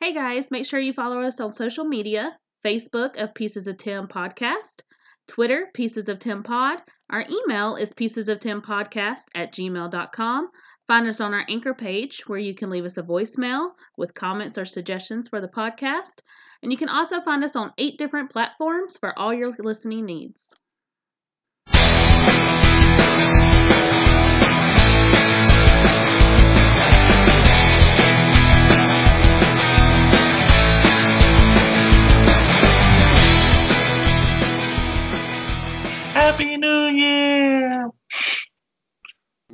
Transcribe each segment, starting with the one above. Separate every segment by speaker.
Speaker 1: Hey guys, make sure you follow us on social media Facebook of Pieces of Tim Podcast, Twitter, Pieces of Tim Pod. Our email is pieces of Tim Podcast at gmail.com. Find us on our anchor page where you can leave us a voicemail with comments or suggestions for the podcast. And you can also find us on eight different platforms for all your listening needs.
Speaker 2: Happy New Year!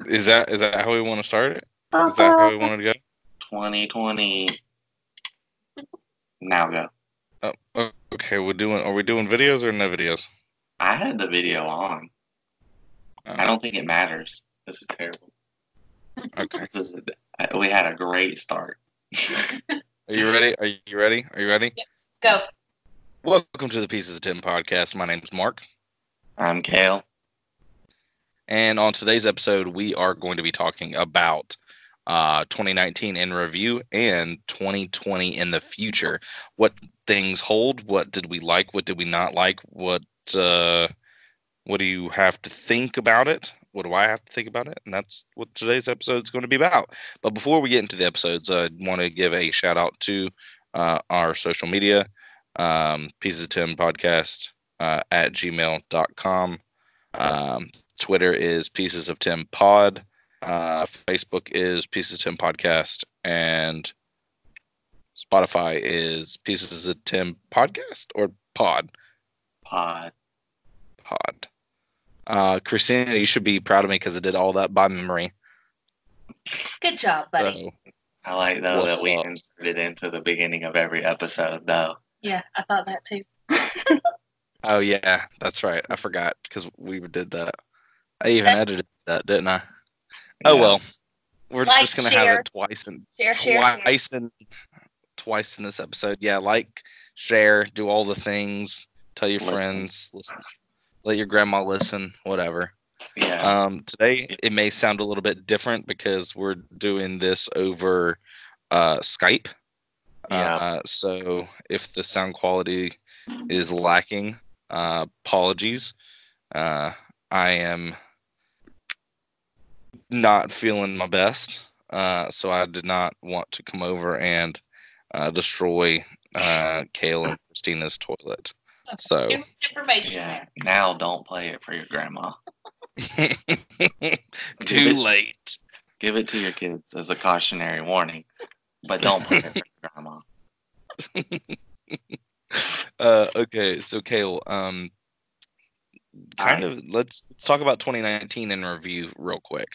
Speaker 3: Is that is that how we want to start it? Is that how we want to go?
Speaker 2: 2020. Now go.
Speaker 3: Oh, okay, we're doing. Are we doing videos or no videos?
Speaker 2: I had the video on. Oh. I don't think it matters. This is terrible.
Speaker 3: Okay.
Speaker 2: This is a, we had a great start.
Speaker 3: Are you ready? Are you ready? Are you ready?
Speaker 4: Go.
Speaker 3: Welcome to the Pieces of Tim podcast. My name is Mark,
Speaker 2: I'm Kale.
Speaker 3: and on today's episode, we are going to be talking about uh, 2019 in review and 2020 in the future. What things hold? What did we like? What did we not like? What uh, what do you have to think about it? What do I have to think about it? And that's what today's episode is going to be about. But before we get into the episodes, I want to give a shout out to uh, our social media, um, Pieces of Tim podcast uh, at gmail.com. Um, Twitter is Pieces of Tim Pod. Uh, Facebook is Pieces of Tim Podcast. And Spotify is Pieces of Tim Podcast or Pod?
Speaker 2: Pod.
Speaker 3: Pod. Uh, Christina, you should be proud of me because I did all that by memory.
Speaker 4: Good job, buddy.
Speaker 3: So,
Speaker 2: I like though
Speaker 3: What's
Speaker 2: that we
Speaker 3: up?
Speaker 2: inserted into the beginning of every episode though.
Speaker 4: Yeah, I thought that too.
Speaker 3: oh, yeah, that's right. I forgot because we did that. I even edited that, didn't I? Oh,
Speaker 2: Yeah.
Speaker 3: well. We're
Speaker 4: Like,
Speaker 3: just going to have it twice and
Speaker 4: Share, share, share.
Speaker 3: twice in twice in this episode. Yeah, like, share, do all the things, tell your
Speaker 2: Listen.
Speaker 3: friends, listen, let your grandma listen, whatever.
Speaker 2: Yeah.
Speaker 3: Um, today it may sound a little bit different because we're doing this over uh, Skype.
Speaker 2: Yeah.
Speaker 3: Uh, so if the sound quality is lacking, uh, apologies. Uh, I am not feeling my best, uh, so I did not want to come over and uh, destroy uh, Kale and Christina's toilet. So
Speaker 4: information
Speaker 2: yeah. Now don't play it for your grandma.
Speaker 3: too late.
Speaker 2: Give it to your kids as a cautionary warning, but don't play it for your grandma.
Speaker 3: Uh, okay, so Kale, um, kind
Speaker 2: Alright.
Speaker 3: of let's let's talk about 2019 in review real quick.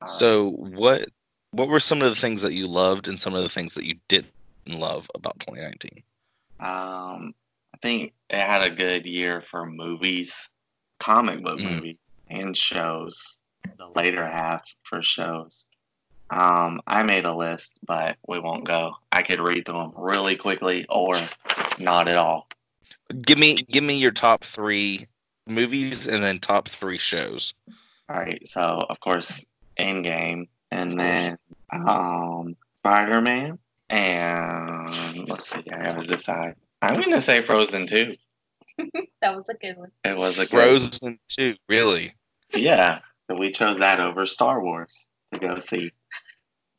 Speaker 2: Uh,
Speaker 3: So what what were some of the things that you loved and some of the things that you didn't love about 2019?
Speaker 2: Um, I think it had a good year for movies, comic book
Speaker 3: Mm.
Speaker 2: movies, and shows. The later half for shows. Um, I made a list, but we won't go. I could read through them really quickly or not at all.
Speaker 3: Give me give me your top three movies and then top three shows.
Speaker 2: All right, so of course, Endgame, and then um, Spider Man, and let's see, I gotta decide. I'm gonna say Frozen too.
Speaker 4: That was a good one.
Speaker 2: It was a good
Speaker 3: Frozen two, really?
Speaker 2: Yeah, so we chose that over Star Wars to go see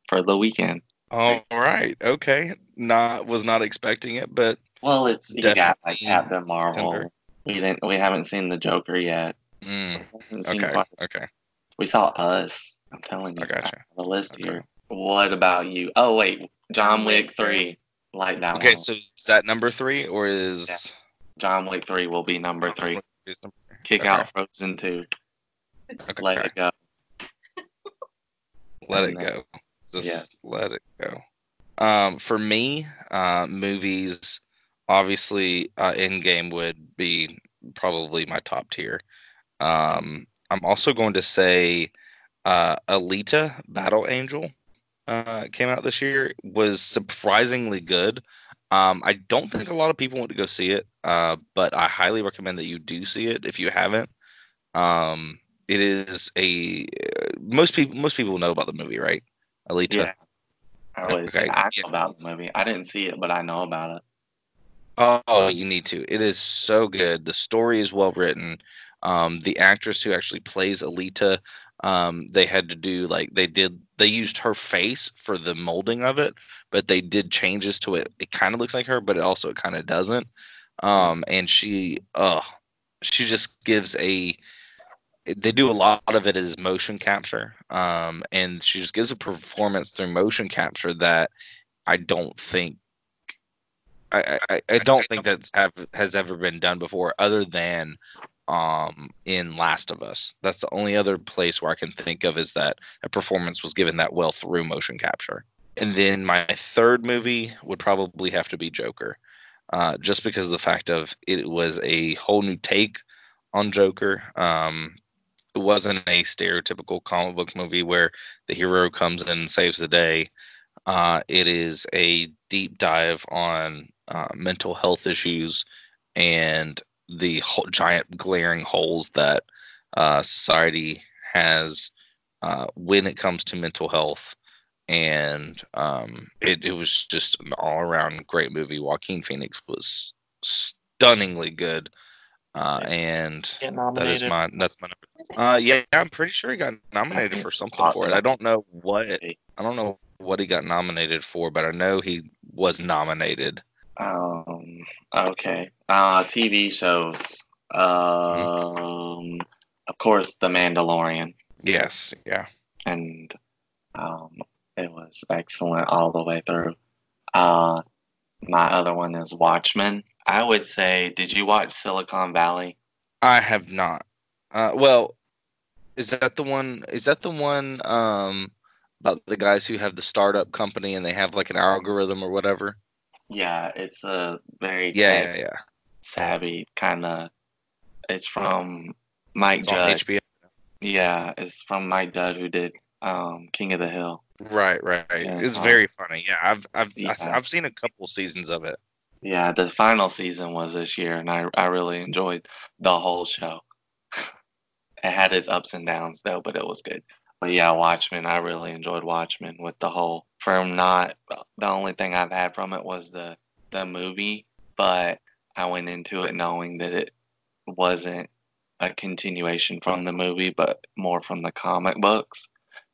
Speaker 2: for the weekend.
Speaker 3: All right, okay. Not was not expecting it, but
Speaker 2: Well, it's you got like
Speaker 3: Definitely
Speaker 2: Captain Marvel.
Speaker 3: tender.
Speaker 2: We didn't. We haven't seen the Joker yet.
Speaker 3: mm,
Speaker 2: We haven't seen
Speaker 3: okay,
Speaker 2: Spider-
Speaker 3: okay.
Speaker 2: We saw Us. I'm telling you.
Speaker 3: I gotcha.
Speaker 2: have The list
Speaker 3: Okay.
Speaker 2: here. What about you? Oh wait, John Wick three. Like that
Speaker 3: Okay,
Speaker 2: one.
Speaker 3: so is that number three or is
Speaker 2: Yeah. John Wick three will be number three.
Speaker 3: number-
Speaker 2: Kick
Speaker 3: Okay.
Speaker 2: out Frozen two.
Speaker 3: Okay,
Speaker 2: Let it go.
Speaker 3: let it
Speaker 2: and,
Speaker 3: go. Just
Speaker 2: yes.
Speaker 3: let it go. Um, for me, uh, movies, obviously, uh, Endgame would be probably my top tier. Um, I'm also going to say uh, Alita Battle Angel uh, came out this year was surprisingly good. Um, I don't think a lot of people want to go see it, uh, but I highly recommend that you do see it if you haven't. Um, it is a most people most people know about the movie, right? Alita.
Speaker 2: Yeah. I, always,
Speaker 3: Okay,
Speaker 2: I
Speaker 3: yeah.
Speaker 2: know about the movie. I didn't see it, but I know about it.
Speaker 3: Oh, you need to. It is so good. The story is well written. Um, the actress who actually plays Alita, um, they had to do like they did. They used her face for the molding of it, but they did changes to it. It kind of looks like her, but it also kind of doesn't. Um, and she, uh, she just gives a. They do a lot of it as motion capture, um, and she just gives a performance through motion capture that I don't think I, I, I don't think that's have has ever been done before, other than um in Last of Us. That's the only other place where I can think of is that a performance was given that well through motion capture. And then my third movie would probably have to be Joker, uh, just because of the fact of it was a whole new take on Joker. Um, it wasn't a stereotypical comic book movie where the hero comes in and saves the day. Uh, it is a deep dive on uh, mental health issues and the whole, giant glaring holes that uh, society has uh, when it comes to mental health. And um, it, it was just an all around great movie. Joaquin Phoenix was stunningly good. Uh, and that is my that's my uh yeah I'm pretty sure he got nominated for something for it. I don't know what I don't know what he got nominated for, but I know he was nominated.
Speaker 2: Um. Okay. Uh, TV shows. Um. Of course, The Mandalorian,
Speaker 3: Yes, yeah.
Speaker 2: and um, it was excellent all the way through. Uh, my other one is Watchmen. I would say, did you watch Silicon Valley?
Speaker 3: I have not. Uh, well, is that the one? Is that the one um about the guys who have the startup company and they have like an algorithm or whatever?
Speaker 2: Yeah, it's a very
Speaker 3: Yeah,
Speaker 2: tech
Speaker 3: yeah, yeah.
Speaker 2: savvy kind of. It's from Mike
Speaker 3: It's
Speaker 2: Judge.
Speaker 3: HBO.
Speaker 2: Yeah, it's from Mike Judge who did um, King of the Hill.
Speaker 3: Right, right.
Speaker 2: Yeah,
Speaker 3: it's
Speaker 2: uh,
Speaker 3: very funny. Yeah, I've I've
Speaker 2: Yeah.
Speaker 3: I've, I've seen a couple seasons of it.
Speaker 2: Yeah, the final season was this year, and I I really enjoyed the whole show. it had its ups and downs though, but it was good. But yeah, Watchmen, I really enjoyed Watchmen with the whole from not the only thing I've had from it was the the movie, but I went into it knowing that it wasn't a continuation from the movie, but more from the comic books.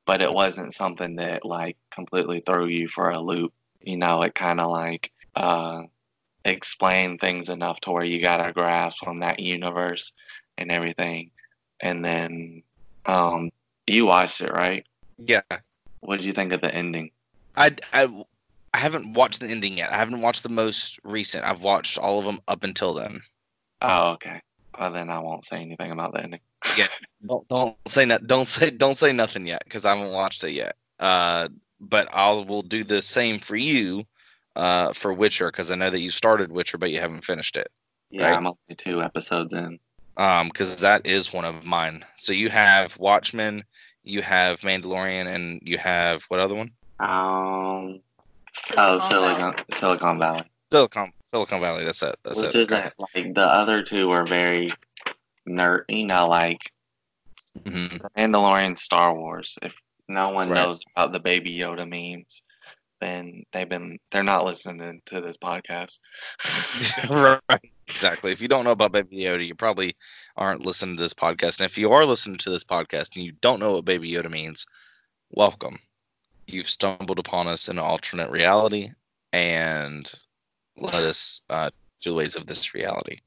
Speaker 2: But it wasn't something that like completely threw you for a loop. You know, it kind of like uh explain things enough to where you got a grasp on that universe and everything. And then um you watched it, right?
Speaker 3: Yeah,
Speaker 2: What did you think of the ending?
Speaker 3: I, I I haven't watched the ending yet. I haven't watched the most recent. I've watched all of them up until then.
Speaker 2: Oh, okay. Well, then I won't say anything about the ending. Yeah.
Speaker 3: Don't don't say that. Don't say don't say nothing yet because I haven't watched it yet. Uh, but I will do the same for you, uh, for Witcher because I know that you started Witcher but you haven't finished it.
Speaker 2: Yeah,
Speaker 3: Right.
Speaker 2: I'm only two episodes in.
Speaker 3: Um, because that is one of mine. So you have Watchmen, you have Mandalorian, and you have what other one?
Speaker 2: Um, oh, Silicon Silicon Valley.
Speaker 3: Silicon Silicon Valley. That's it. That's
Speaker 2: Which
Speaker 3: it.
Speaker 2: is that, like the other two are very nerd. You know, like
Speaker 3: Mhm.
Speaker 2: The Mandalorian, Star Wars. If no one
Speaker 3: Right.
Speaker 2: knows about the Baby Yoda memes, then they've been they're not listening to this podcast.
Speaker 3: right. Exactly. If you don't know about Baby Yoda, you probably aren't listening to this podcast. And if you are listening to this podcast and you don't know what Baby Yoda means, welcome. You've stumbled upon us in an alternate reality, and let us uh, the ways of this reality.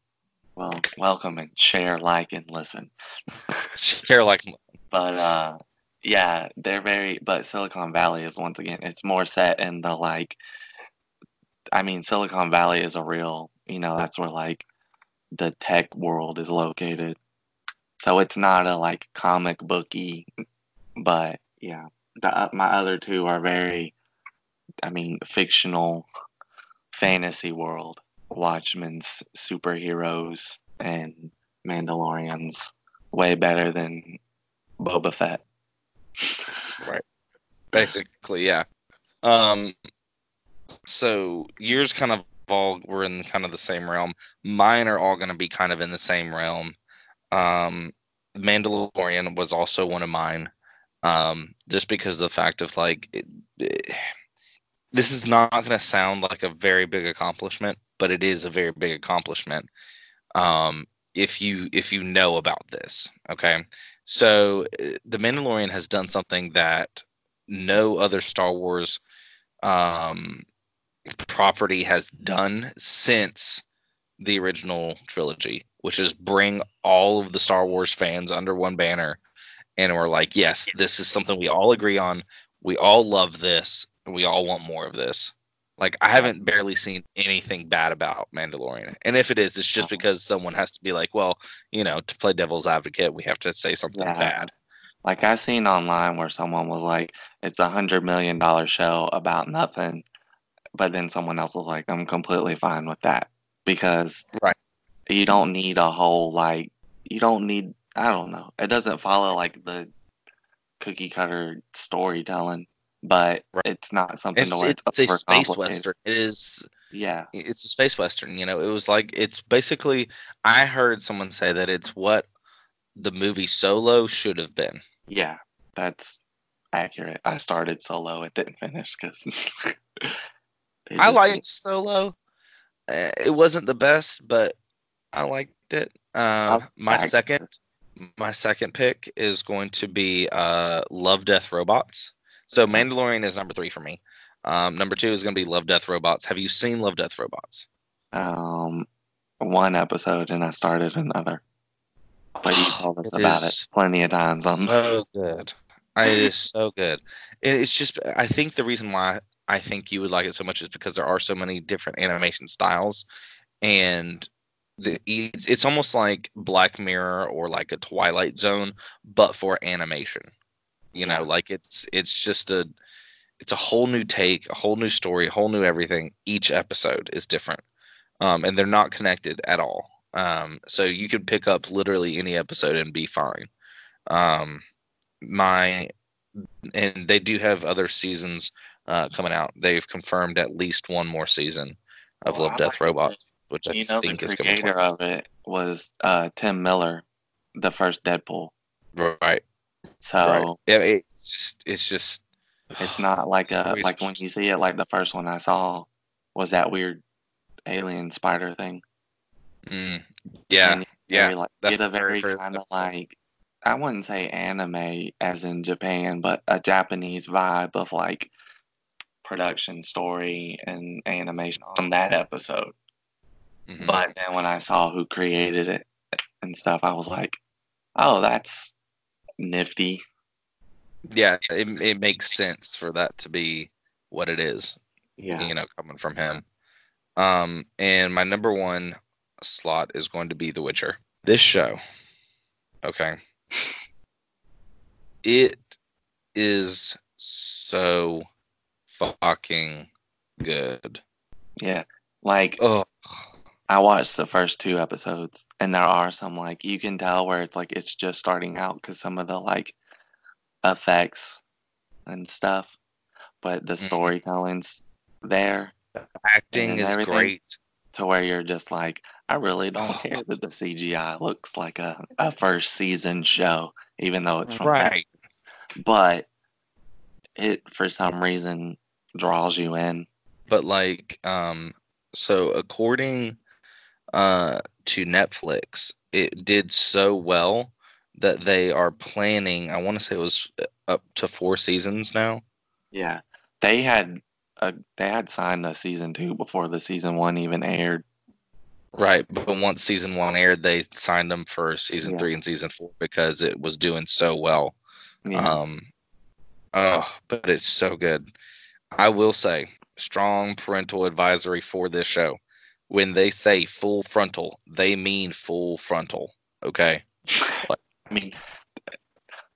Speaker 2: Well, welcome and share, like, and listen.
Speaker 3: Share like
Speaker 2: But uh, yeah, they're very. But Silicon Valley is once again, it's more set in the like. I mean, Silicon Valley is a real. You know, that's where like the tech world is located. So it's not a like comic booky, but yeah, the, uh, my other two are very. I mean, fictional, fantasy world. Watchmen's superheroes and Mandalorians way better than Boba Fett.
Speaker 3: Basically yeah um so yours kind of all were in kind of the same realm mine are all going to be kind of in the same realm um mandalorian was also one of mine um just because the fact of like it, it- this is not going to sound like a very big accomplishment, but it is a very big accomplishment. Um, if you if you know about this, okay. So uh, the Mandalorian has done something that no other Star Wars um, property has done since the original trilogy, which is bring all of the Star Wars fans under one banner, and we're like, yes, this is something we all agree on. We all love this, we all want more of this. Like I haven't barely seen anything bad about Mandalorian, and if it is, it's just because someone has to be like, well, you know, to play devil's advocate, we have to say something
Speaker 2: Yeah.
Speaker 3: bad.
Speaker 2: Like I seen online where someone was like, "It's a hundred million dollar show about nothing," but then someone else was like, "I'm completely fine with that because
Speaker 3: Right.
Speaker 2: you don't need a whole like you don't need I don't know. It doesn't follow like the cookie cutter storytelling, but
Speaker 3: Right.
Speaker 2: it's not something
Speaker 3: It's,
Speaker 2: to where
Speaker 3: it's,
Speaker 2: it's,
Speaker 3: a space western. It is
Speaker 2: Yeah,
Speaker 3: it's a space western you know? It was like it's basically i heard someone say that it's what the movie solo should have been.
Speaker 2: Yeah, that's accurate. I started solo, it didn't finish because
Speaker 3: i liked solo. Uh, it wasn't the best but i liked it. Uh, my second my second pick is going to be uh, love death robots so mandalorian is number three for me um, number two is going to be love death robots have you seen love death robots
Speaker 2: um one episode and I started another. But you told us
Speaker 3: It
Speaker 2: about it plenty of times on
Speaker 3: so good. It is so good. It's just I think the reason why I think you would like it so much is because there are so many different animation styles, and the it's, it's almost like Black Mirror or like a Twilight Zone, but for animation. You know, like it's it's just a it's a whole new take, a whole new story, a whole new everything. Each episode is different, um, and they're not connected at all. Um, so you could pick up literally any episode and be fine. Um, my and they do have other seasons uh, coming out. They've confirmed at least one more season of
Speaker 2: Oh,
Speaker 3: Love Death
Speaker 2: like
Speaker 3: Robots, which I
Speaker 2: know, the
Speaker 3: think is to
Speaker 2: creator of it was uh, Tim Miller, the first Deadpool.
Speaker 3: right.
Speaker 2: So
Speaker 3: right. Yeah, it's just it's just
Speaker 2: it's not like a like when you see it, like the first one I saw was that weird alien spider thing.
Speaker 3: mm, yeah
Speaker 2: And
Speaker 3: yeah.
Speaker 2: very, like,
Speaker 3: that's
Speaker 2: get a
Speaker 3: very
Speaker 2: kind of like I wouldn't say anime as in Japan, but a Japanese vibe of like production story and animation on that episode.
Speaker 3: Mhm.
Speaker 2: But then when I saw who created it and stuff, I was like, oh, that's nifty.
Speaker 3: yeah, it it makes sense for that to be what it is.
Speaker 2: Yeah.
Speaker 3: you know, coming from him. Um, and my number one slot is going to be The Witcher. This show, okay, it is so fucking good.
Speaker 2: Yeah. Like
Speaker 3: Oh,
Speaker 2: I watched the first two episodes, and there are some like you can tell where it's like it's just starting out because some of the like effects and stuff, but the
Speaker 3: Mhm.
Speaker 2: storytelling's there
Speaker 3: acting is great.
Speaker 2: to where you're just like, I really don't care that the CGI looks like a, a first season show, even though it's from
Speaker 3: Right.
Speaker 2: but it for some reason draws you in.
Speaker 3: But like, um, so according uh to Netflix, it did so well that they are planning. I want to say it was up to four seasons now.
Speaker 2: Yeah, they had a they had signed a season two before the season one even aired.
Speaker 3: Right, but once season one aired, they signed them for season
Speaker 2: Yeah.
Speaker 3: three and season four because it was doing so well.
Speaker 2: Yeah,
Speaker 3: Um, oh, but it's so good. I will say, strong parental advisory for this show. When they say full frontal, they mean full frontal. Okay.
Speaker 2: I mean,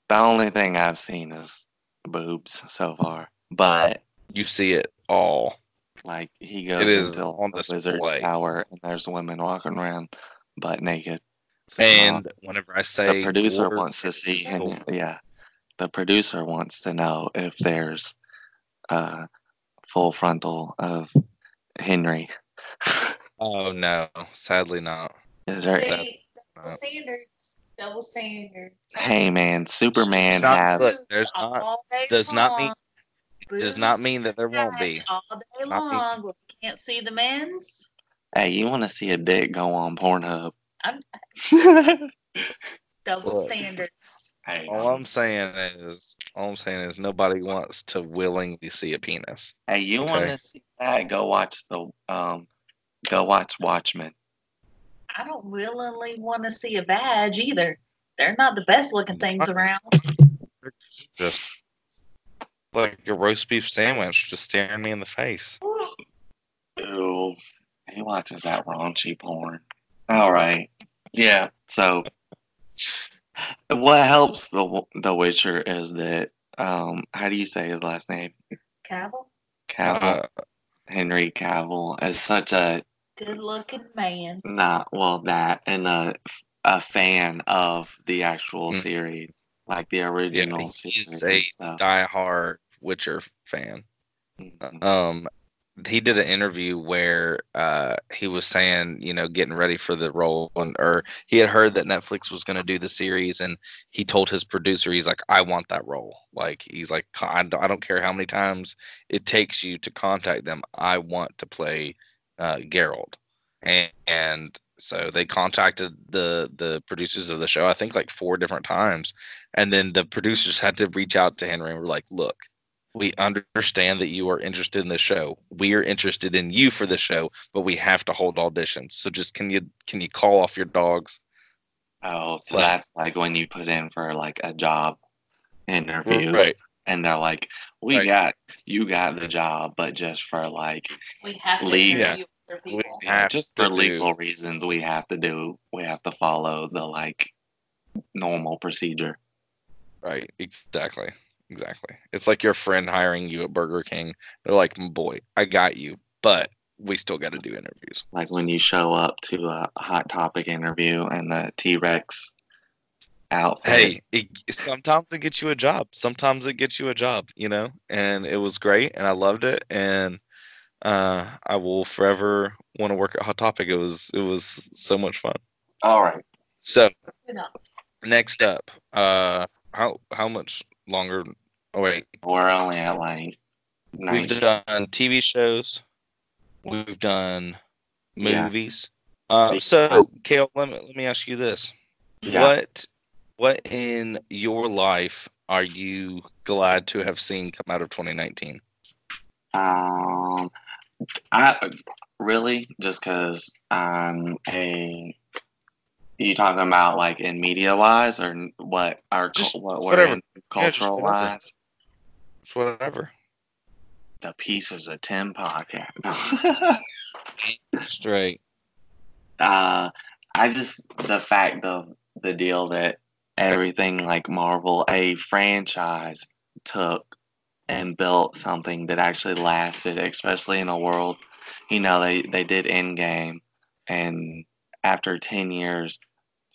Speaker 2: the only thing I've seen is boobs so far, but
Speaker 3: You see it all.
Speaker 2: like he goes
Speaker 3: It is on
Speaker 2: the wizard's
Speaker 3: display.
Speaker 2: tower and there's women walking around butt naked. So, uh,
Speaker 3: And whenever I say
Speaker 2: the producer wants to see and yeah the producer wants to know if there's uh full frontal of henry
Speaker 3: Oh no, sadly not.
Speaker 2: is there
Speaker 4: See, double standards. Double standards.
Speaker 2: hey man superman
Speaker 3: Not
Speaker 2: has
Speaker 3: good. There's not-
Speaker 4: All day
Speaker 3: does not mean-
Speaker 4: long.
Speaker 3: does not mean that there won't be.
Speaker 4: all day
Speaker 3: It's not
Speaker 4: long. Well, we can't see the men's.
Speaker 2: Hey, you want to see a dick go on Pornhub?
Speaker 4: I'm double
Speaker 3: Look.
Speaker 4: standards.
Speaker 2: Hey,
Speaker 3: All I'm saying is, all I'm saying is, nobody wants to willingly see a penis.
Speaker 2: hey, you want to see that? Go watch the um, go watch Watchmen.
Speaker 4: I don't willingly want to see a badge either. They're not the best looking things around.
Speaker 3: Just like a roast beef sandwich, just staring me in the face.
Speaker 2: Ew, he watches that raunchy porn. All right, yeah. So, what helps the The Witcher is that um, how do you say his last name?
Speaker 4: Cavill,
Speaker 2: Cavill.
Speaker 3: Uh,
Speaker 2: Henry Cavill is such a
Speaker 4: good looking man.
Speaker 2: not well that and a a fan of the actual
Speaker 3: Mm.
Speaker 2: series, like the original
Speaker 3: he's
Speaker 2: series.
Speaker 3: a
Speaker 2: and stuff.
Speaker 3: die-hard Witcher fan.
Speaker 2: Mhm.
Speaker 3: Um, he did an interview where uh, he was saying, you know, getting ready for the role, and, or he had heard that Netflix was going to do the series, and he told his producer, he's like, I want that role. Like, he's like, I don't, I don't care how many times it takes you to contact them. I want to play uh, Geralt, and, and so they contacted the the producers of the show. I think like four different times, and then the producers had to reach out to Henry and were like, look we understand that you are interested in the show. We are interested in you for the show, but we have to hold auditions. So just can you can you call off your dogs?
Speaker 2: Oh, so
Speaker 3: Like-
Speaker 2: that's like when you put in for like a job interview,
Speaker 3: Right.
Speaker 2: And they're like, "We
Speaker 3: Right.
Speaker 2: got you got the job, but just for like
Speaker 4: We have to
Speaker 2: Leave.
Speaker 4: interview other
Speaker 3: We have
Speaker 2: just
Speaker 3: to
Speaker 2: for
Speaker 3: do-
Speaker 2: legal reasons, we have to do we have to follow the like normal procedure."
Speaker 3: Right. Exactly. Exactly. It's like your friend hiring you at Burger King. They're like, boy, I got you, but we still got to do interviews.
Speaker 2: Like when you show up to a hot topic interview and the T Rex outfit.
Speaker 3: Hey, it, sometimes it gets you a job. Sometimes it gets you a job, you know. And it was great, and I loved it, and uh, I will forever want to work at Hot Topic. It was it was so much fun.
Speaker 2: all right.
Speaker 3: So next up, uh, how how much longer? Oh wait,
Speaker 2: We're only at like
Speaker 3: we've done TV shows, we've done
Speaker 2: Yeah.
Speaker 3: movies. Uh, so Kale, let me let me ask you this:
Speaker 2: Yeah.
Speaker 3: what what in your life are you glad to have seen come out of 2019?
Speaker 2: Um, I really just because I'm a. You talking about like in media wise or what our
Speaker 3: Just
Speaker 2: what we're
Speaker 3: whatever.
Speaker 2: in cultural
Speaker 3: whatever.
Speaker 2: wise?
Speaker 3: It's whatever.
Speaker 2: The pieces of Tim podcast.
Speaker 3: Straight.
Speaker 2: uh, I just the fact of the deal that everything like Marvel, a franchise, took and built something that actually lasted, especially in a world. You know, they they did Endgame, and after ten years,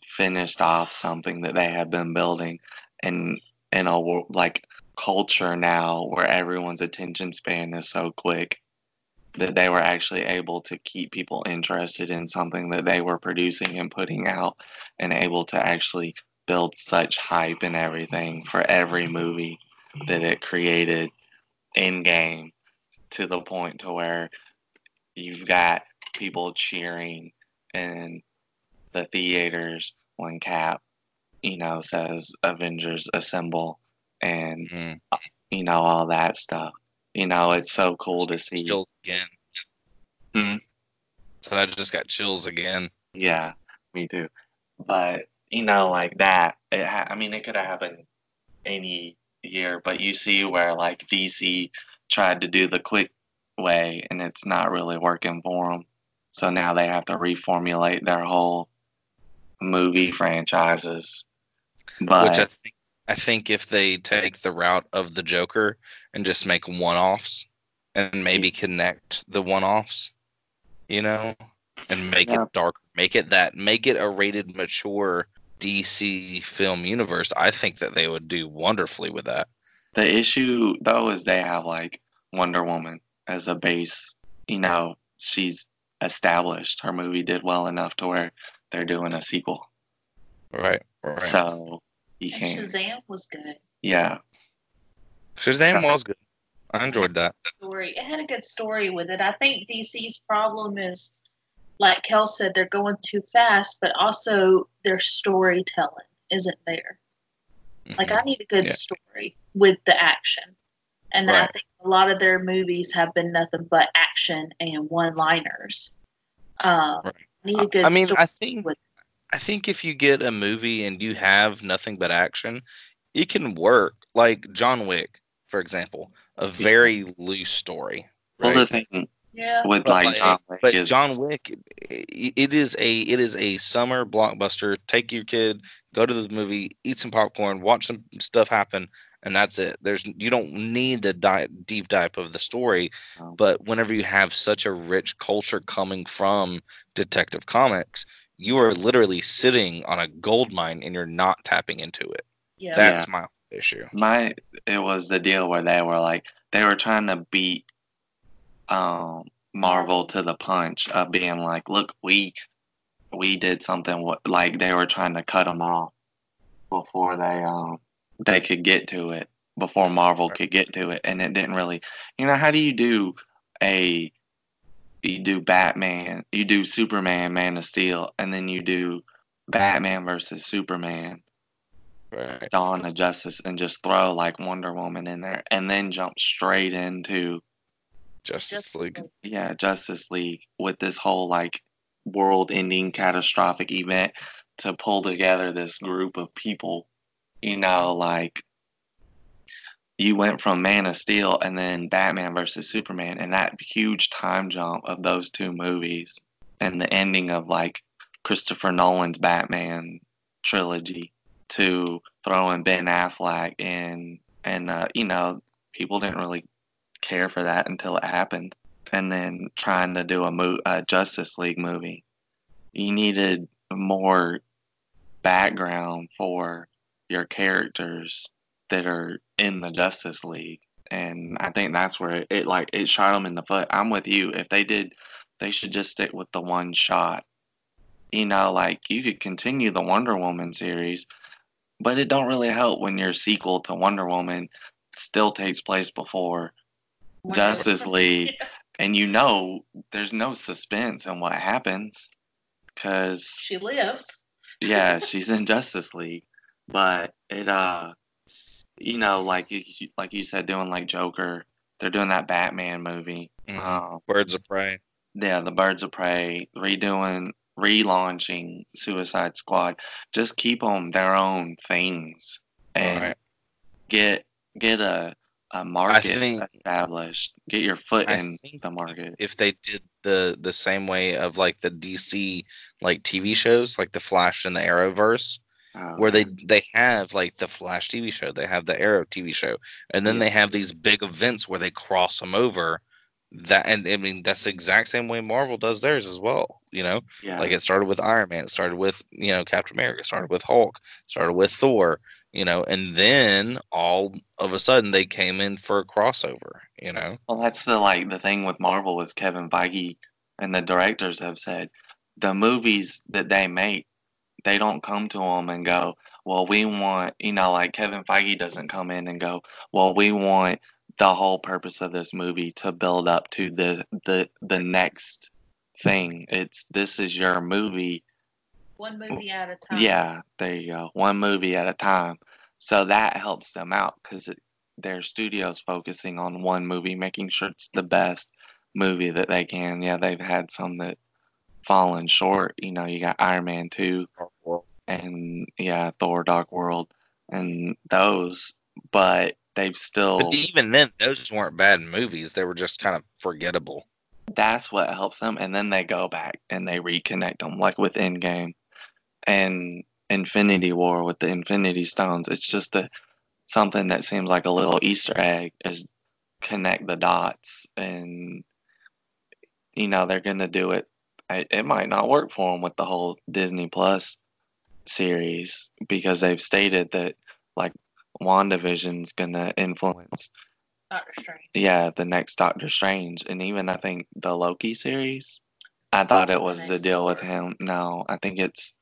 Speaker 2: finished off something that they had been building, and in a like culture now where everyone's attention span is so quick that they were actually able to keep people interested in something that they were producing and putting out and able to actually build such hype and everything for every movie that it created Endgame to the point to where you've got people cheering in the theaters when Cap, you know, says Avengers assemble and
Speaker 3: Mm.
Speaker 2: you know all that stuff. You know, it's so cool to see.
Speaker 3: Chills again.
Speaker 2: Hmm?
Speaker 3: So I just got chills again.
Speaker 2: Yeah, me too. But you know, like that. It ha- I mean, it could have happened any year, but you see where like DC tried to do the quick way, and it's not really working for them. So now they have to reformulate their whole movie franchises. But
Speaker 3: Which I think I think if they take the route of the Joker and just make one-offs and maybe connect the one-offs, you know, and make
Speaker 2: Yeah.
Speaker 3: it dark, make it that, make it a rated mature DC film universe. I think that they would do wonderfully with that.
Speaker 2: The issue though is they have like Wonder Woman as a base. You know, she's established. Her movie did well enough to where they're doing a sequel.
Speaker 3: Right. Right.
Speaker 2: So you
Speaker 4: and
Speaker 2: can't.
Speaker 4: Shazam was good.
Speaker 2: Yeah.
Speaker 3: Shazam
Speaker 2: So-
Speaker 3: was good. I enjoyed that.
Speaker 4: story. It had a good story with it. I think DC's problem is, like Kel said, they're going too fast, but also their storytelling isn't there. Like I need a good
Speaker 3: Yeah.
Speaker 4: story with the action, and I think a lot of their movies have been nothing but action and one-liners. Uh,
Speaker 3: Right.
Speaker 4: Need a good.
Speaker 3: I mean,
Speaker 4: story
Speaker 3: I think
Speaker 4: with-
Speaker 3: I think if you get a movie and you have nothing but action, it can work. Like John Wick, for example, a very loose story.
Speaker 2: Well, the thing
Speaker 4: yeah.
Speaker 2: with
Speaker 3: But,
Speaker 2: like,
Speaker 3: like,
Speaker 2: John Wick
Speaker 3: but
Speaker 2: is
Speaker 3: John Wick, it is a it is a summer blockbuster. Take your kid, go to the movie, eat some popcorn, watch some stuff happen, and that's it. There's you don't need the di- deep dive of the story,
Speaker 2: No.
Speaker 3: but whenever you have such a rich culture coming from Detective Comics, you are literally sitting on a gold mine and you're not tapping into it.
Speaker 4: Yeah.
Speaker 3: That's my issue.
Speaker 2: my it was the deal where they were like they were trying to beat um Marvel to the punch of being like, look, we we did something like they were trying to cut them off before they um they could get to it before Marvel could get to it, and it didn't really. You know, how do you do a you do Batman, you do Superman, Man of Steel, and then you do Batman versus Superman.
Speaker 3: Right.
Speaker 2: Dawn of Justice and just throw like Wonder Woman in there and then jump straight into
Speaker 3: Justice
Speaker 4: Just
Speaker 3: League.
Speaker 2: yeah Justice League with this whole like world ending catastrophic event to pull together this group of people you know like you went from Man of Steel and then Batman versus Superman and that huge time jump of those two movies and the ending of like Christopher Nolan's Batman trilogy to throwing Ben Affleck in and uh, you know people didn't really care for that until it happened and then trying to do a, mo- a Justice League movie. You needed more background for your characters that are in the Justice League and I think that's where it, it like it shot them in the foot. I'm with you. If they did they should just stick with the one shot. You know like you could continue the Wonder Woman series but it don't really help when your sequel to Wonder Woman still takes place before Justice League, and you know there's no suspense in what happens because
Speaker 4: She lives.
Speaker 2: yeah, she's in Justice League, but it uh, you know, like you like you said, doing like Joker, they're doing that Batman movie.
Speaker 3: Mhm.
Speaker 2: Um,
Speaker 3: Birds of Prey.
Speaker 2: yeah, the Birds of Prey, redoing, relaunching Suicide Squad. Just keep them their own things and
Speaker 3: Right.
Speaker 2: get get a a market
Speaker 3: think-
Speaker 2: established. Get your foot
Speaker 3: I
Speaker 2: in the market.
Speaker 3: if they did the the same way of like the DC like TV shows, like the Flash and the Arrowverse,
Speaker 2: Uh,
Speaker 3: where they they have like the Flash TV show, they have the Arrow TV show, and then
Speaker 2: Yeah.
Speaker 3: they have these big events where they cross them over. That and I mean that's the exact same way Marvel does theirs as well. You know,
Speaker 2: yeah,
Speaker 3: like it started with Iron Man, it started with you know Captain America, it started with Hulk, started with Thor. You know, and then all of a sudden they came in for a crossover. You know,
Speaker 2: Well, that's the like the thing with Marvel is Kevin Feige and the directors have said the movies that they make, they don't come to them and go, well, we want, you know, like Kevin Feige doesn't come in and go, well, we want the whole purpose of this movie to build up to the the the next thing. It's this is your movie
Speaker 4: One movie at a time.
Speaker 2: yeah, there you go. One movie at a time. So that helps them out because their studio's focusing on one movie, making sure it's the best movie that they can. Yeah, they've had some that fallen short. You know, you got Iron Man 2 and yeah, Thor Dark World and those, but they've still
Speaker 3: but even then, those weren't bad movies. They were just kind of forgettable.
Speaker 2: that's what helps them and then they go back and they reconnect them like with Endgame and Infinity War with the Infinity Stones. It's just a something that seems like a little Easter egg is connect the dots and you know they're gonna do it. It, it might not work for them with the whole Disney Plus series because they've stated that like WandaVision's gonna influence
Speaker 4: Doctor Strange.
Speaker 2: yeah, the next Doctor Strange, and even I think the Loki series. I thought it was the deal with him. No, I think it's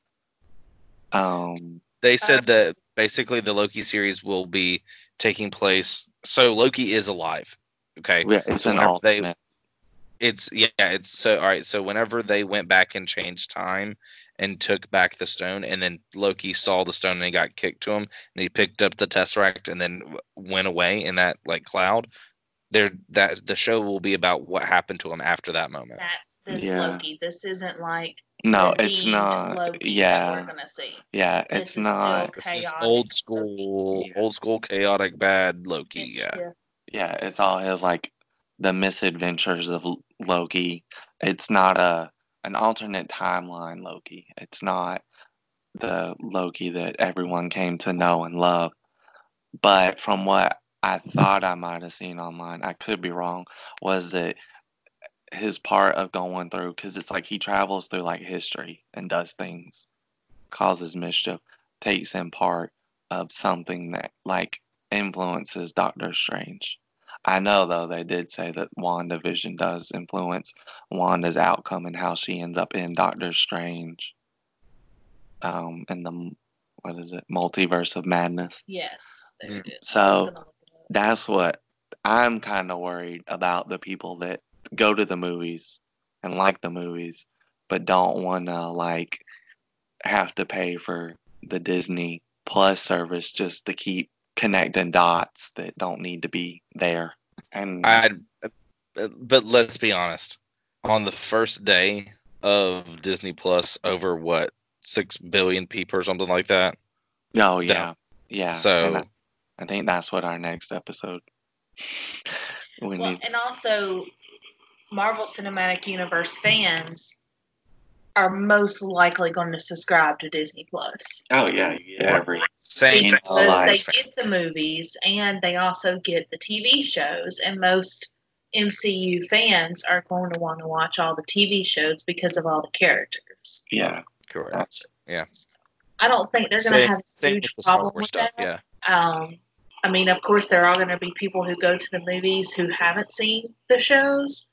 Speaker 2: um
Speaker 3: They said that basically the Loki series will be taking place. So Loki is alive. Okay,
Speaker 2: Yeah, it's
Speaker 3: So
Speaker 2: an
Speaker 3: whenever they- it's yeah, it's so all right. So whenever they went back and changed time and took back the stone, and then Loki saw the stone and he got kicked to him, and he picked up the tesseract and then went away in that like cloud. There, that the show will be about what happened to him after that moment.
Speaker 4: That's this
Speaker 2: Yeah.
Speaker 4: Loki. This isn't like
Speaker 2: No, it's not. Yeah,
Speaker 4: we're gonna see.
Speaker 2: yeah, it's not.
Speaker 3: This is old school,
Speaker 2: Yeah.
Speaker 3: old school chaotic bad Loki.
Speaker 4: It's-
Speaker 3: yeah.
Speaker 2: Yeah, it's all his like the misadventures of Loki. It's not a an alternate timeline Loki. It's not the Loki that everyone came to know and love. But from what I thought I might have seen online, I could be wrong, was that his part of going through because it's like he travels through like history and does things, causes mischief, takes in part of something that like influences Doctor Strange. I know though they did say that WandaVision does influence Wanda's outcome and how she ends up in Doctor Strange. Um, in the what is it, multiverse of madness.
Speaker 4: Yes. there
Speaker 3: Mm.
Speaker 4: it is. I was
Speaker 2: So
Speaker 4: gonna look it up.
Speaker 2: that's what I'm kind of worried about the people that go to the movies and like the movies, but don't want to like have to pay for the Disney Plus service just to keep connecting dots that don't need to be there. And
Speaker 3: I, but let's be honest. On the first day of Disney Plus, over what six billion people or something like that.
Speaker 2: oh yeah, yeah.
Speaker 3: So-
Speaker 2: I, I think that's what our next episode. we
Speaker 4: Well,
Speaker 2: need.
Speaker 4: and also, Marvel Cinematic Universe fans are most likely going to subscribe to Disney Plus
Speaker 2: Oh yeah, you get every.
Speaker 3: Same.
Speaker 4: because
Speaker 2: Live.
Speaker 4: they get the movies and they also get the TV shows. And most MCU fans are going to want to watch all the TV shows because of all the characters.
Speaker 2: Yeah,
Speaker 3: Correct.
Speaker 2: that's
Speaker 4: I don't think they're going to have a huge
Speaker 3: with the Star
Speaker 4: problem with
Speaker 3: stuff.
Speaker 4: that.
Speaker 3: Yeah.
Speaker 4: Um, I mean, of course, there are going to be people who go to the movies who haven't seen the shows,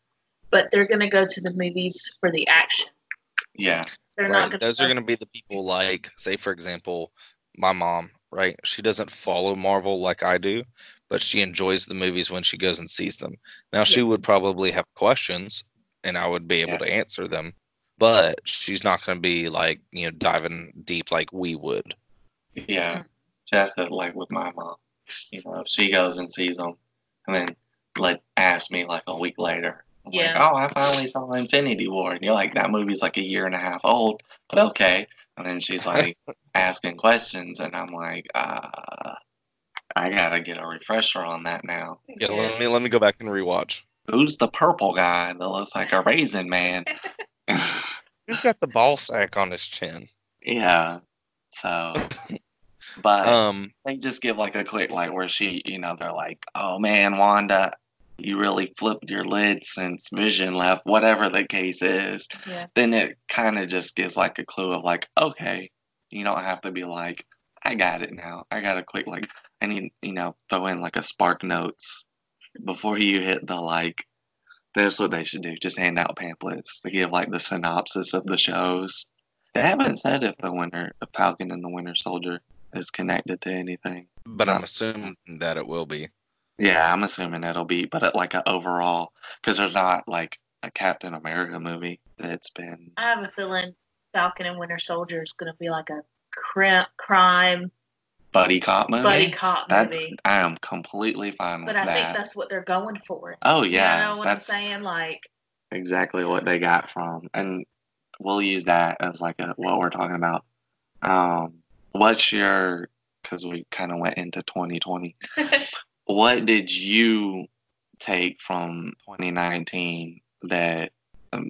Speaker 4: but they're going to go to the movies for the action.
Speaker 2: yeah.
Speaker 4: They're
Speaker 3: right.
Speaker 4: not going
Speaker 3: Those are going to be the people like, say, for example, my mom. Right. She doesn't follow Marvel like I do, but she enjoys the movies when she goes and sees them. Now she would probably have questions, and I would be able
Speaker 2: Yeah.
Speaker 3: to answer them. But she's not going to be like you know diving deep like we would.
Speaker 2: Yeah, just that, like with my mom. You know, if she goes and sees them, and then like ask me like a week later. I'm like,
Speaker 4: Yeah.
Speaker 2: oh, I finally saw Infinity War, and you're like, that movie's like a year and a half old, but okay. And then she's like asking questions, and I'm like, uh, I gotta get a refresher on that now.
Speaker 3: Yeah, let me let me go back and rewatch.
Speaker 2: Who's the purple guy that looks like a raisin man?
Speaker 3: Who's got the ball sack on his chin?
Speaker 2: yeah. So, but
Speaker 3: Um,
Speaker 2: they just give like a quick like where she you know they're like oh man wanda you really flipped your lid since vision left whatever the case is
Speaker 4: Yeah.
Speaker 2: then it kind of just gives like a clue of like okay you don't have to be like i got it now i got a quick like i need you know throw in like a spark notes before you hit the like that's what they should do just hand out pamphlets to give like the synopsis of the shows they haven't said if the winter if falcon and the winter soldier is connected to anything
Speaker 3: but I'm assuming that it will be.
Speaker 2: Yeah i'm assuming it'll be but at like an overall because there's not like a captain america movie that's been
Speaker 4: I have a feeling Falcon and Winter Soldier is going to be like a cri- crime
Speaker 2: buddy cop movie
Speaker 4: buddy cop
Speaker 2: that
Speaker 4: movie.
Speaker 2: i am completely fine with that.
Speaker 4: But I think that's what they're going for.
Speaker 2: oh yeah
Speaker 4: you know what
Speaker 2: that's
Speaker 4: I'm saying? Like,
Speaker 2: exactly what they got from and we'll use that as like a, what we're talking about um what's your because we kind of went into 2020 what did you take from 2019 that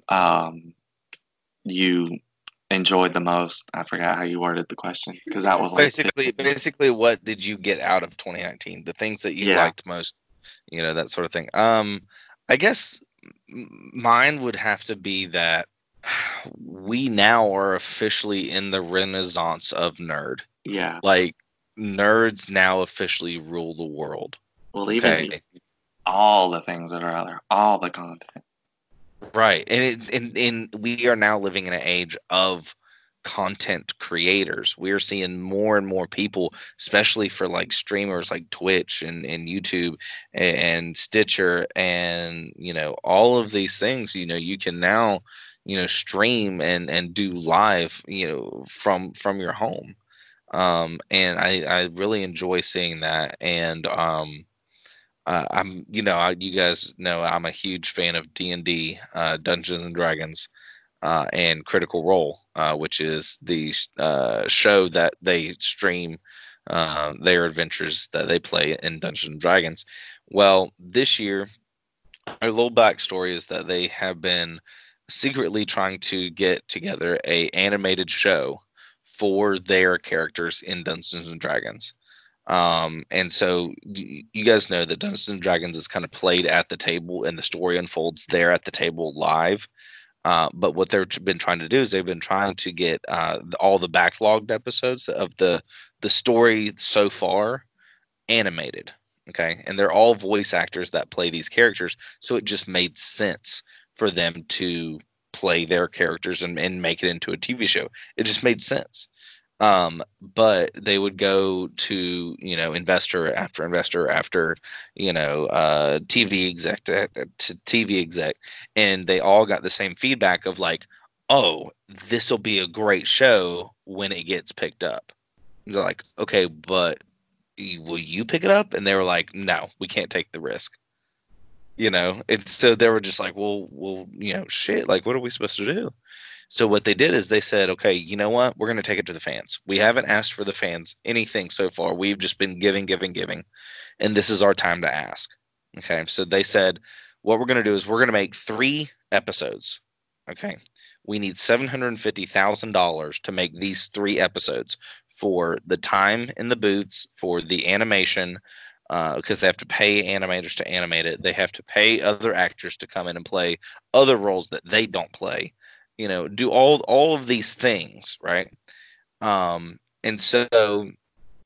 Speaker 2: um, you enjoyed the most? I forgot how you worded the question because that was like
Speaker 3: basically basically what did you get out of 2019 the things that you
Speaker 2: Yeah.
Speaker 3: liked most you know that sort of thing. Um i guess mine would have to be that we now are officially in the renaissance of nerd.
Speaker 2: Yeah.
Speaker 3: Like nerds now officially rule the world
Speaker 2: well even
Speaker 3: okay
Speaker 2: all the things that are out there all the content
Speaker 3: right and it, and, and we are now living in an age of content creators. We're seeing more and more people, especially for like streamers like Twitch and, and YouTube and, and Stitcher and you know all of these things. You know, you can now you know stream and and do live you know from from your home um and i i really enjoy seeing that and um uh, i'm you know I, you guys know i'm a huge fan of d&d uh, dungeons and dragons uh, and Critical Role, uh, which is the uh, show that they stream uh, their adventures that they play in Dungeons and Dragons. Well, this year, a little backstory is that they have been secretly trying to get together a animated show for their characters in Dungeons and Dragons. Um, and so you, guys know that Dungeons and Dragons is kind of played at the table and the story unfolds there at the table live. Uh, but what they've been trying to do is they've been trying to get uh, all the backlogged episodes of the the story so far animated. Okay, and they're all voice actors that play these characters, so it just made sense for them to play their characters and, and make it into a TV show. It just made sense um, but they would go to you know investor after investor after you know uh, TV exec to, to TV exec, and they all got the same feedback of like, oh, this will be a great show when it gets picked up. they're like, okay, but will you pick it up? And they were like, no, we can't take the risk. You know, and so they were just like, well, well, you know, shit, like, what are we supposed to do? So what they did is they said, okay, you know what? We're going to take it to the fans. We haven't asked for the fans anything so far. We've just been giving, giving, giving. And this is our time to ask. Okay. So they said, what we're going to do is we're going to make three episodes. Okay. We need $750,000 to make these three episodes for the time in the booths, for the animation, because uh, they have to pay animators to animate it. They have to pay other actors to come in and play other roles that they don't play you know, do all all of these things, right? Um, and so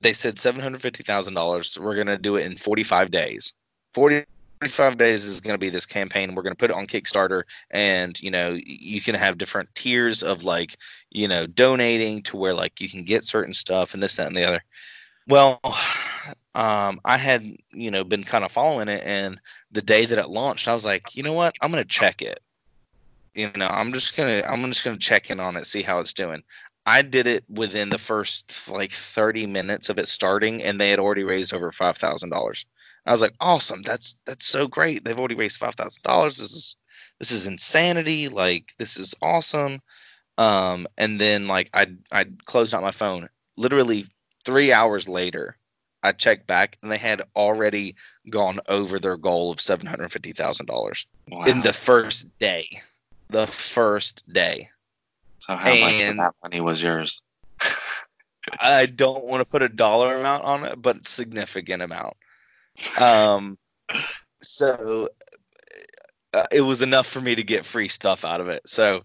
Speaker 3: they said seven hundred fifty thousand dollars. We're gonna do it in forty five days. Forty 45 days is going to be this campaign. We're going to put it on Kickstarter, and you know you can have different tiers of like you know donating to where like you can get certain stuff and this that and the other. Well, um, I had you know been kind of following it, and the day that it launched, I was like, you know what, I'm going to check it you know i'm just gonna i'm just gonna check in on it see how it's doing. I did it within the first like 30 minutes of it starting and they had already raised over $5000 i was like awesome that's that's so great. They've already raised $5000 this is this is insanity. Like this is awesome. Um and then like i i closed out my phone. Literally three hours later i checked back and they had already gone over their goal of $750000 wow. in the first day the first day.
Speaker 2: So how and much of that money was yours?
Speaker 3: I don't want to put a dollar amount on it, but significant amount. Um, so uh, it was enough for me to get free stuff out of it. So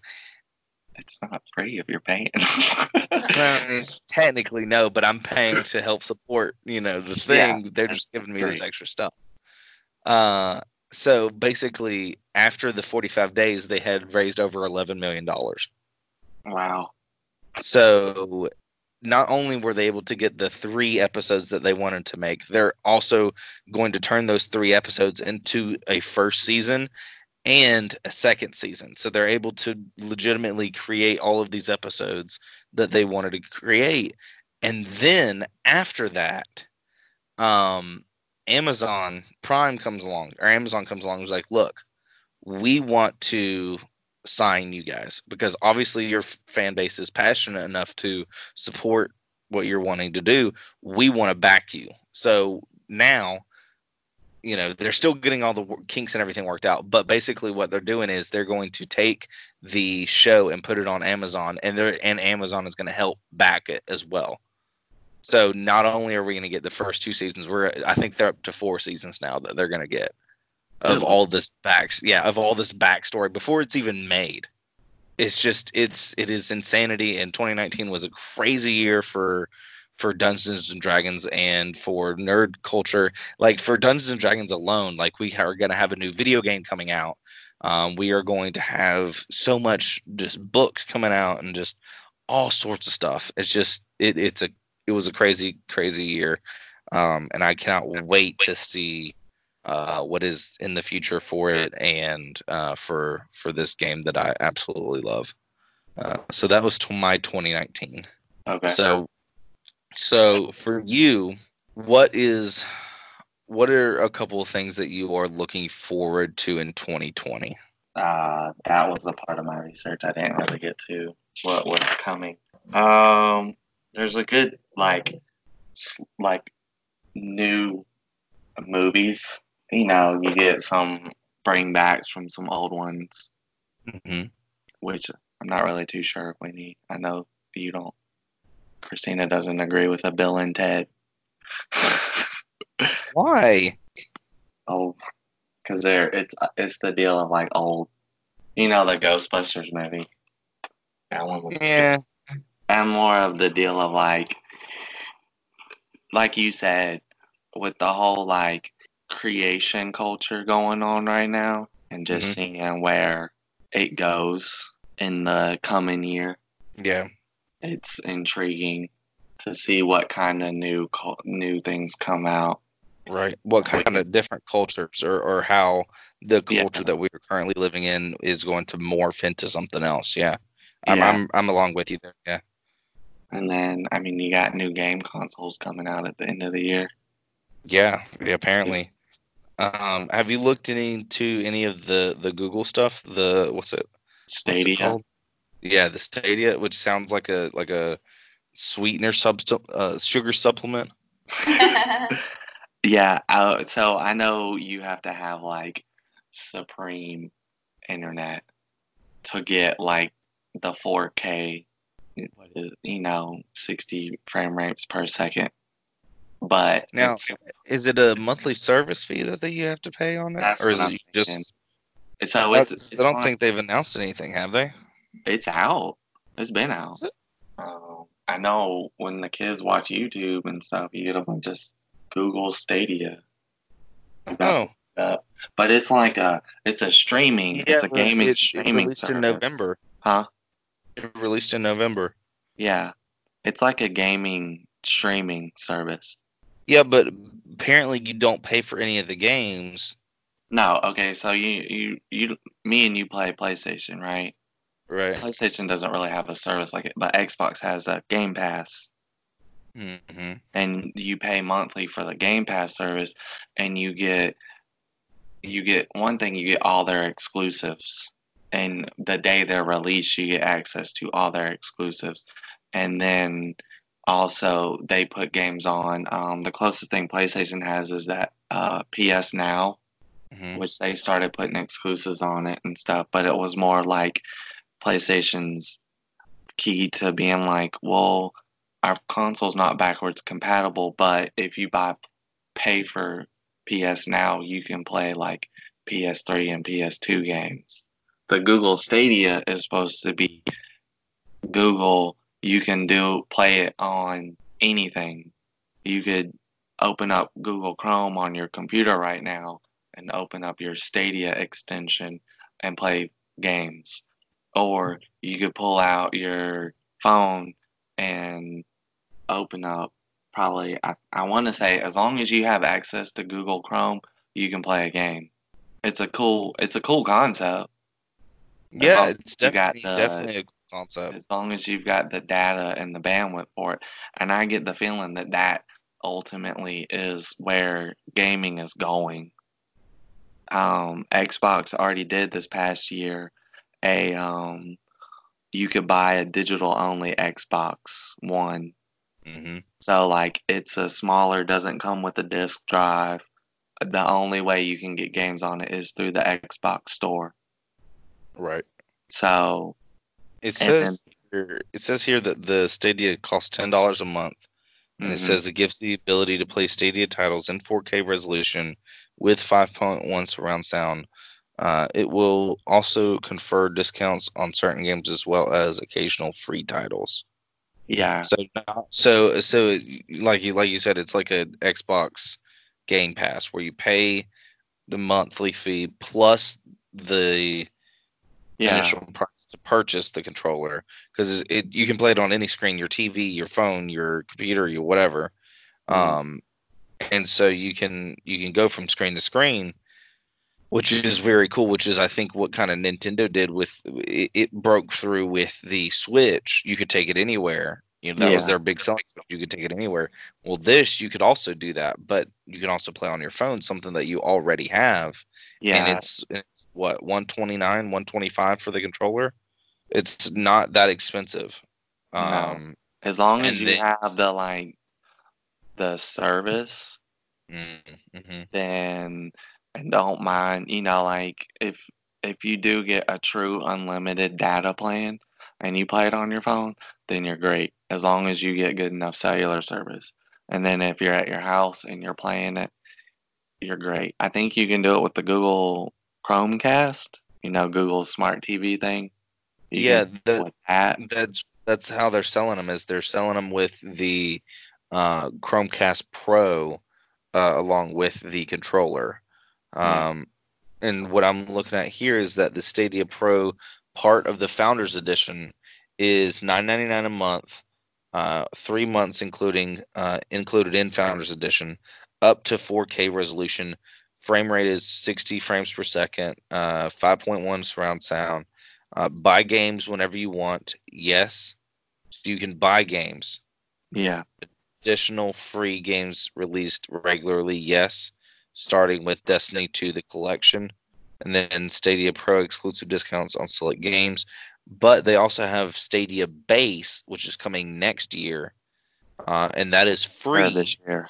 Speaker 2: it's not free if you're paying.
Speaker 3: well, technically, no, but I'm paying to help support. You know, the thing. Yeah, They're just giving me great. this extra stuff. Uh, so basically, after the 45 days, they had raised over 11 million dollars.
Speaker 2: Wow.
Speaker 3: So not only were they able to get the three episodes that they wanted to make, they're also going to turn those three episodes into a first season and a second season. So they're able to legitimately create all of these episodes that they wanted to create. And then after that, um, Amazon Prime comes along or Amazon comes along and is like, look, we want to sign you guys because obviously your fan base is passionate enough to support what you're wanting to do. We want to back you. So now, you know, they're still getting all the kinks and everything worked out, but basically what they're doing is they're going to take the show and put it on Amazon and they're and Amazon is going to help back it as well. So not only are we going to get the first two seasons, we're I think they're up to four seasons now that they're going to get of all this backs yeah of all this backstory before it's even made. It's just it's it is insanity. And 2019 was a crazy year for for Dungeons and Dragons and for nerd culture. Like for Dungeons and Dragons alone, like we are going to have a new video game coming out. Um, we are going to have so much just books coming out and just all sorts of stuff. It's just it it's a it was a crazy crazy year, um, and I cannot wait to see uh, what is in the future for it and uh, for for this game that I absolutely love. Uh, so that was to my 2019.
Speaker 2: Okay.
Speaker 3: So so for you, what is what are a couple of things that you are looking forward to in 2020?
Speaker 2: uh, that was a part of my research. I didn't really get to what was coming. Um, there's a good like like new movies. You know, you get some bringbacks from some old ones,
Speaker 3: Mm-hmm.
Speaker 2: which I'm not really too sure if we need. I know you don't. Christina doesn't agree with a Bill and Ted.
Speaker 3: Why?
Speaker 2: oh, because they're it's it's the deal of like old, you know, the Ghostbusters movie. That one was
Speaker 3: Yeah.
Speaker 2: And more of the deal of like like you said with the whole like creation culture going on right now and just
Speaker 3: Mhm.
Speaker 2: seeing where it goes in the coming year
Speaker 3: Yeah.
Speaker 2: it's intriguing to see what kind of new new things come out
Speaker 3: Right. What kind of different cultures or, or how the
Speaker 2: Yeah.
Speaker 3: culture that we are currently living in is going to morph into something else. Yeah. I'm,
Speaker 2: Yeah.
Speaker 3: I'm, I'm along with you there. Yeah.
Speaker 2: And then i mean you got new game consoles coming out at the end of the year
Speaker 3: Yeah. yeah apparently. Um, have you looked into any of the, the Google stuff? The, what's it? what's it? Yeah. The Stadia, which sounds like a, like a sweetener subst- uh, sugar supplement.
Speaker 2: Yeah, uh, so I know you have to have like supreme internet to get like the 4K, what is, you know, 60 frame rates per second. But
Speaker 3: Now, Is it a monthly service fee that, that you have to pay on it?
Speaker 2: That's
Speaker 3: or is it just,
Speaker 2: thinking. it's
Speaker 3: I,
Speaker 2: it's, it's
Speaker 3: I don't
Speaker 2: on-
Speaker 3: think they've announced anything, have they?
Speaker 2: it's out. It's been out.
Speaker 3: It?
Speaker 2: Um, I know when the kids watch YouTube and stuff, you get them just Google Stadia.
Speaker 3: Oh.
Speaker 2: But it's like a it's a streaming it's a gaming
Speaker 3: it- it
Speaker 2: streaming
Speaker 3: released
Speaker 2: service.
Speaker 3: in November.
Speaker 2: Huh?
Speaker 3: It released in November.
Speaker 2: Yeah. It's like a gaming streaming service.
Speaker 3: Yeah, but apparently you don't pay for any of the games,
Speaker 2: No, okay, so you you you me and you play PlayStation, right?
Speaker 3: right?
Speaker 2: PlayStation doesn't really have a service like it, but Xbox has a Game Pass
Speaker 3: hmm
Speaker 2: and you pay monthly for the Game Pass service and you get you get one thing you get all their exclusives and the day they're released you get access to all their exclusives. And then also they put games on. Um, the closest thing PlayStation has is that uh, PS Now
Speaker 3: hmm
Speaker 2: which they started putting exclusives on it and stuff, but it was more like PlayStation's key to being like, well, our console's not backwards compatible, but if you buy pay for PS Now, you can play like PS3 and PS2 games. The Google Stadia is supposed to be Google, you can do play it on anything. You could open up Google Chrome on your computer right now and open up your Stadia extension and play games. Or you could pull out your phone and open up probably I, I want to say as long as you have access to Google Chrome, you can play a game. It's a cool it's a cool concept
Speaker 3: Yeah, it's definitely
Speaker 2: the-
Speaker 3: definitely a concept.
Speaker 2: as long as you've got the data and the bandwidth for it. And I get the feeling that that ultimately is where gaming is going. Um, Xbox already did this past year a um, you could buy a digital only Xbox One.
Speaker 3: hmm
Speaker 2: So like it's a smaller, doesn't come with a disk drive. The only way you can get games on it is through the Xbox store.
Speaker 3: Right.
Speaker 2: So
Speaker 3: It says here, it says here that the Stadia costs ten dollars a month, and it
Speaker 2: mhm.
Speaker 3: says it gives the ability to play Stadia titles in 4K resolution with 5.1 surround sound. Uh, it will also confer discounts on certain games as well as occasional free titles.
Speaker 2: yeah.
Speaker 3: So, so, so, like you, like you said, it's like a Xbox Game Pass where you pay the monthly fee plus the
Speaker 2: Yeah.
Speaker 3: initial price to purchase the controller because it you can play it on any screen, your TV, your phone, your computer, your whatever.
Speaker 2: Mhm.
Speaker 3: Um, and so you can you can go from screen to screen, which is very cool. Which is I think what kind of Nintendo did with it, it broke through with the Switch. You could take it anywhere. You know that was their big selling. point. You could take it anywhere. Well, this you could also do that, but you can also play on your phone, something that you already have
Speaker 2: Yeah,
Speaker 3: and it's what 129 125 for the controller it's not that expensive
Speaker 2: No.
Speaker 3: um
Speaker 2: as long as you
Speaker 3: then-
Speaker 2: have the like the service,
Speaker 3: mm-hmm.
Speaker 2: then and don't mind, you know, like if if you do get a true unlimited data plan and you play it on your phone, then you're great. As long as you get good enough cellular service. And then if you're at your house and you're playing it, you're great. I think you can do it with the Google Chromecast, you know, Google's smart TV thing. You
Speaker 3: yeah that,
Speaker 2: that.
Speaker 3: that's that's how they're selling them is they're selling them with the uh chromecast pro uh, along with the controller
Speaker 2: Yeah.
Speaker 3: um and what i'm looking at here is that the stadia pro part of the founders edition is 9.99 a month uh, three months including uh, included in founders edition up to 4k resolution frame rate is 60 frames per second uh, 5.1 surround sound. Uh, buy games whenever you want yes. You can buy games.
Speaker 2: Yeah.
Speaker 3: additional free games released regularly yes. Starting with destiny 2 the collection and then stadia pro exclusive discounts on select games. But they also have stadia base which is coming next year uh, and that is
Speaker 2: For
Speaker 3: free.
Speaker 2: this year.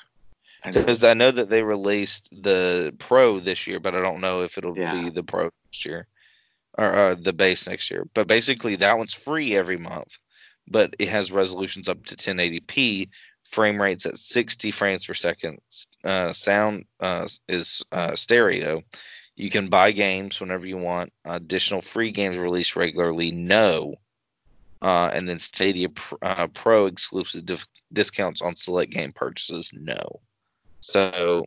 Speaker 3: Because I know that they released the Pro this year, but I don't know if it'll
Speaker 2: Yeah.
Speaker 3: be the Pro next year or uh, the base next year. But basically, that one's free every month, but it has resolutions up to 1080p, frame rates at 60 frames per second, uh, sound uh, is uh, stereo. You can buy games whenever you want. Additional free games released regularly, no. Uh, and then Stadia uh, Pro exclusive dif- discounts on select game purchases, no. So,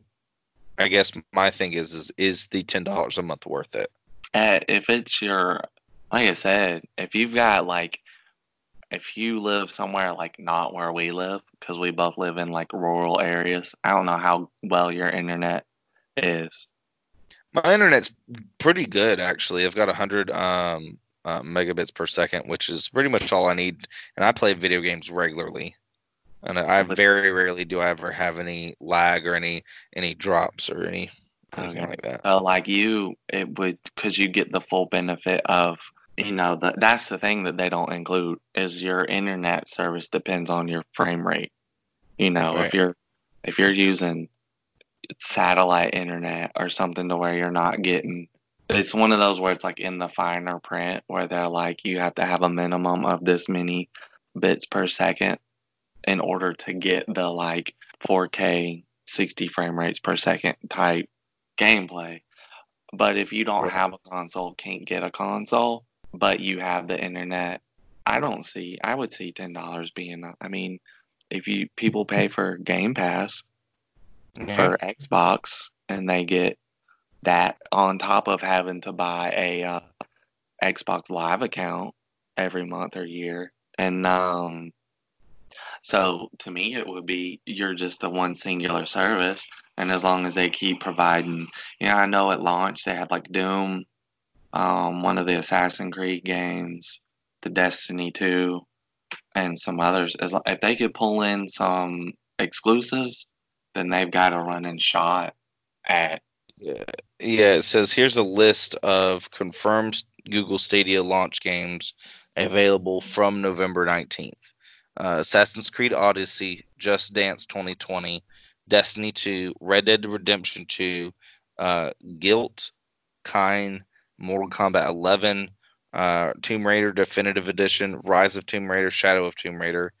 Speaker 3: I guess my thing is, is is the ten dollars a month worth it?
Speaker 2: Uh, if it's your, like I said, if you've got like, if you live somewhere like not where we live, because we both live in like rural areas, I don't know how well your internet is.
Speaker 3: My internet's pretty good actually. I've got a hundred um, uh, megabits per second, which is pretty much all I need, and I play video games regularly. And I very rarely do I ever have any lag or any any drops or any anything
Speaker 2: Okay.
Speaker 3: like that.
Speaker 2: Uh, like you, it would because you get the full benefit of, you know, the, that's the thing that they don't include is your internet service depends on your frame rate. You know,
Speaker 3: Right.
Speaker 2: if you're if you're using satellite internet or something to where you're not getting it's one of those where it's like in the finer print where they're like you have to have a minimum of this many bits per second in order to get the like 4K 60 frame rates per second type gameplay. But if you don't have a console, can't get a console, but you have the internet, I don't see. I would see ten dollars being. I mean, if you people pay for Game Pass
Speaker 3: Yeah.
Speaker 2: for Xbox and they get that on top of having to buy a uh, Xbox Live account every month or year, and um, so to me it would be you're just a one singular service, and as long as they keep providing, you know, I know at launch they had like Doom, um, one of the Assassin's Creed games, the Destiny two, and some others. As if they could pull in some exclusives, then they've got a running shot at
Speaker 3: Yeah, yeah. It says here's a list of confirmed Google Stadia launch games available from November 19th. Uh, Assassin's Creed Odyssey, Just Dance 2020, Destiny 2, Red Dead Redemption 2, uh, Gylt, Kine, Mortal Kombat 11, uh, Tomb Raider Definitive Edition, Rise of Tomb Raider, Shadow of Tomb Raider,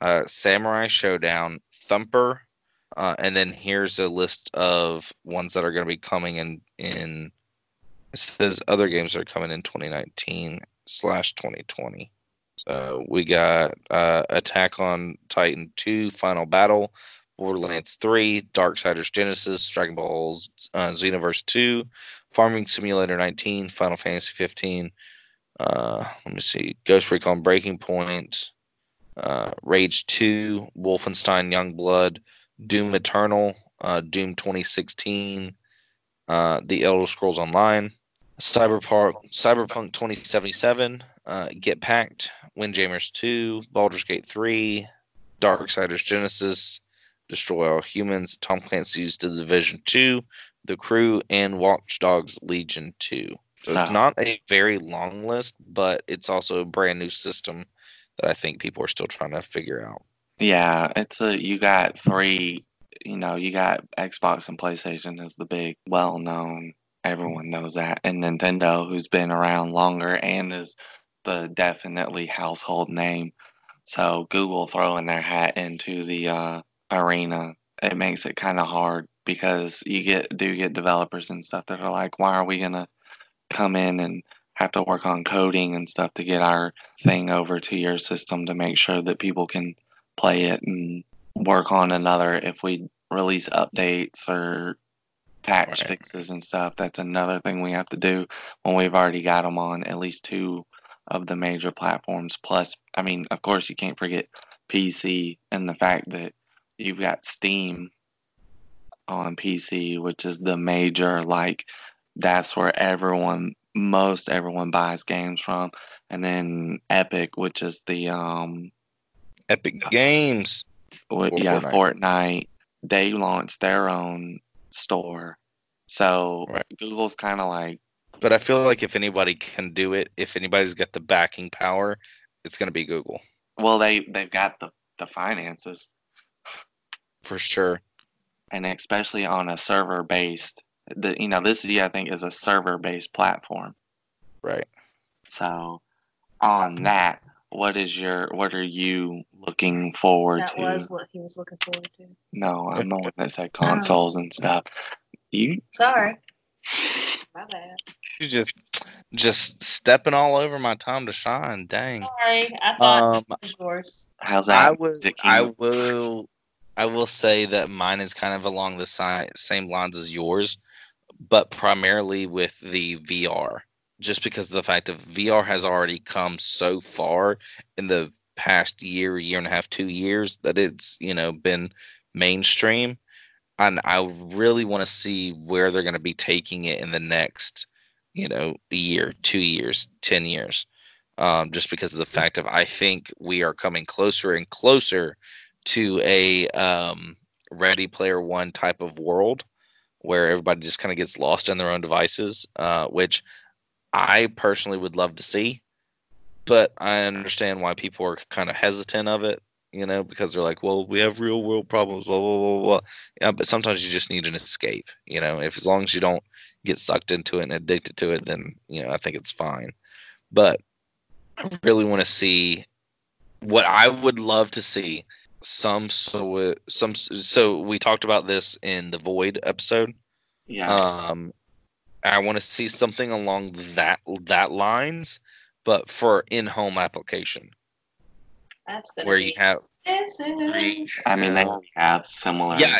Speaker 3: uh, Samurai Shodown, Thumper, uh, and then here's a list of ones that are going to be coming in in. It says other games that are coming in 2019 slash 2020. So we got uh, Attack on Titan 2, Final Battle, Borderlands 3, Darksiders Genesis, Dragon Ball uh, Xenoverse 2, Farming Simulator 19, Final Fantasy 15, Uh, let me see. Ghost Recon Breaking Point, uh, Rage 2, Wolfenstein Youngblood, Doom Eternal, uh, Doom 2016, uh, The Elder Scrolls Online, Cyberpunk, Cyberpunk 2077, uh, Get Packed, Windjammers 2, Baldur's Gate 3, Darksiders Genesis, Destroy All Humans, Tom Clancy's The Division 2, The Crew, and Watch Dogs Legion 2. So it's not a very long list, but it's also a brand new system that I think people are still trying to figure out.
Speaker 2: Yeah, it's a you got three, you know, you got Xbox and PlayStation is the big, well known, everyone knows that, and Nintendo, who's been around longer and is the definitely household name. So Google throwing their hat into the uh, arena, it makes it kind of hard because you get do get developers and stuff that are like, why are we gonna come in and have to work on coding and stuff to get our thing over to your system to make sure that people can play it and work on another if we release updates or patch
Speaker 3: Right.
Speaker 2: fixes and stuff that's another thing we have to do when we've already got them on at least two of the major platforms plus i mean of course you can't forget pc and the fact that you've got steam on pc which is the major like that's where everyone most everyone buys games from and then epic which is the um
Speaker 3: Epic Games. Or
Speaker 2: yeah,
Speaker 3: Fortnite.
Speaker 2: Fortnite. They launched their own store, so
Speaker 3: Right.
Speaker 2: Google's kind of like,
Speaker 3: But I feel like if anybody can do it, if anybody's got the backing power, it's going to be Google
Speaker 2: well, they they've got the the finances,
Speaker 3: for sure.
Speaker 2: and especially on a server based. The you know this I think is a server based platform.
Speaker 3: Right.
Speaker 2: So on that, what is your what are you looking forward
Speaker 4: That
Speaker 2: to?
Speaker 4: That was what he was looking forward to.
Speaker 2: No, I'm the one that said oh. consoles and stuff. You
Speaker 4: Sorry. My bad.
Speaker 3: You just just stepping all over my time to shine. Dang.
Speaker 4: Sorry. I thought
Speaker 3: Um,
Speaker 4: it was yours.
Speaker 2: how's that?
Speaker 3: I will. I will. I will say that mine is kind of along the si- same lines as yours, but primarily with the VR, just because of the fact that VR has already come so far in the past year, year and a half, two years that it's you know been mainstream, and I really want to see where they're going to be taking it in the next, you know, year, two years, ten years um, just because of the fact of I think we are coming closer and closer to a um, Ready Player One type of world where everybody just kind of gets lost in their own devices, uh, which I personally would love to see. But I understand why people are kind of hesitant of it, you know, because they're like, well, we have real world problems, blah, blah, blah, blah. Yeah, but sometimes you just need an escape, you know, if as long as you don't get sucked into it and addicted to it, then, you know, I think it's fine. But I really want to see what I would love to see some so some so we talked about this in the void episode
Speaker 2: yeah.
Speaker 3: um I want to see something along that that lines but for in-home application
Speaker 4: That's good.
Speaker 3: where you have
Speaker 4: expensive.
Speaker 2: I mean, they have similar.
Speaker 3: yeah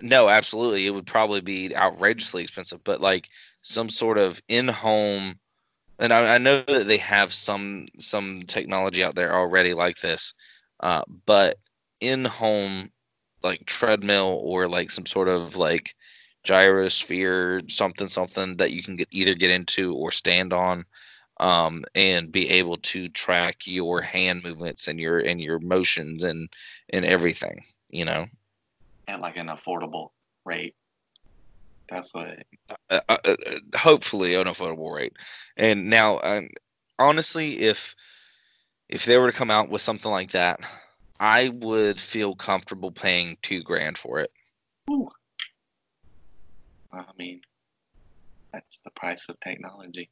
Speaker 3: no absolutely it would probably be outrageously expensive but like some sort of in-home and I, I know that they have some some technology out there already like this uh, but in-home like treadmill or like some sort of like gyrosphere something something that you can get either get into or stand on um, and be able to track your hand movements and your and your motions and and everything you know
Speaker 2: at like an affordable rate. That's what.
Speaker 3: uh, uh, uh, hopefully an affordable rate. And now, um, honestly, if if they were to come out with something like that, I would feel comfortable paying two grand for it. Ooh.
Speaker 2: I mean, that's the price of technology.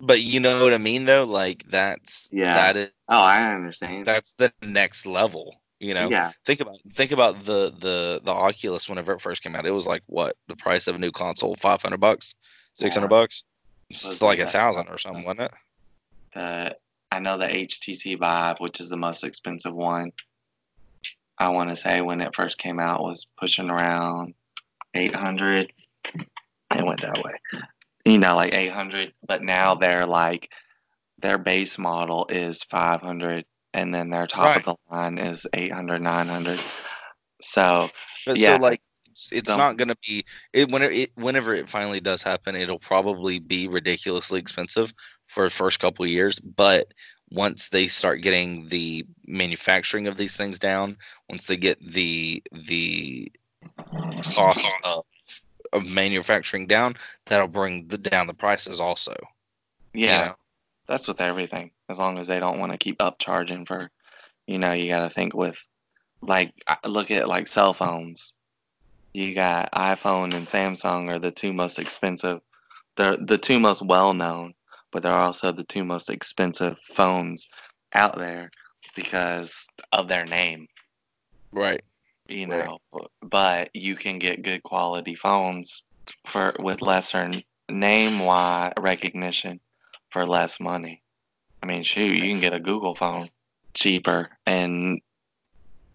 Speaker 3: But you know what I mean, though. Like that's
Speaker 2: Yeah.
Speaker 3: that is
Speaker 2: Oh, I understand.
Speaker 3: that's the next level. You know,
Speaker 2: Yeah.
Speaker 3: think about think about the the the Oculus whenever it first came out. It was like what the price of a new console, five hundred bucks, six hundred
Speaker 2: Yeah.
Speaker 3: bucks. It's
Speaker 2: Was
Speaker 3: like a thousand or something, wasn't it?
Speaker 2: The I know the HTC Vive, which is the most expensive one. I want to say when it first came out was pushing around 800. It went that way. You know, like 800, but now they're like their base model is 500 and then their top of the line is 800 900 so
Speaker 3: But
Speaker 2: Yeah.
Speaker 3: so like it's, it's
Speaker 2: Don't-
Speaker 3: gonna be it whenever it whenever it finally does happen, it'll probably be ridiculously expensive for the first couple of years. But once they start getting the manufacturing of these things down, once they get the the cost of, of manufacturing down, that'll bring the, down the prices also.
Speaker 2: yeah
Speaker 3: know?
Speaker 2: that's with everything as long as they don't want to keep upcharging for you know you got to think with like look at like cell phones you got iphone and samsung are the two most expensive they're the two most well known but they're also the two most expensive phones out there because of their name
Speaker 3: Right.
Speaker 2: You
Speaker 3: Right.
Speaker 2: know but you can get good quality phones for with lesser name wise recognition for less money. I mean shoot you can get a google phone cheaper and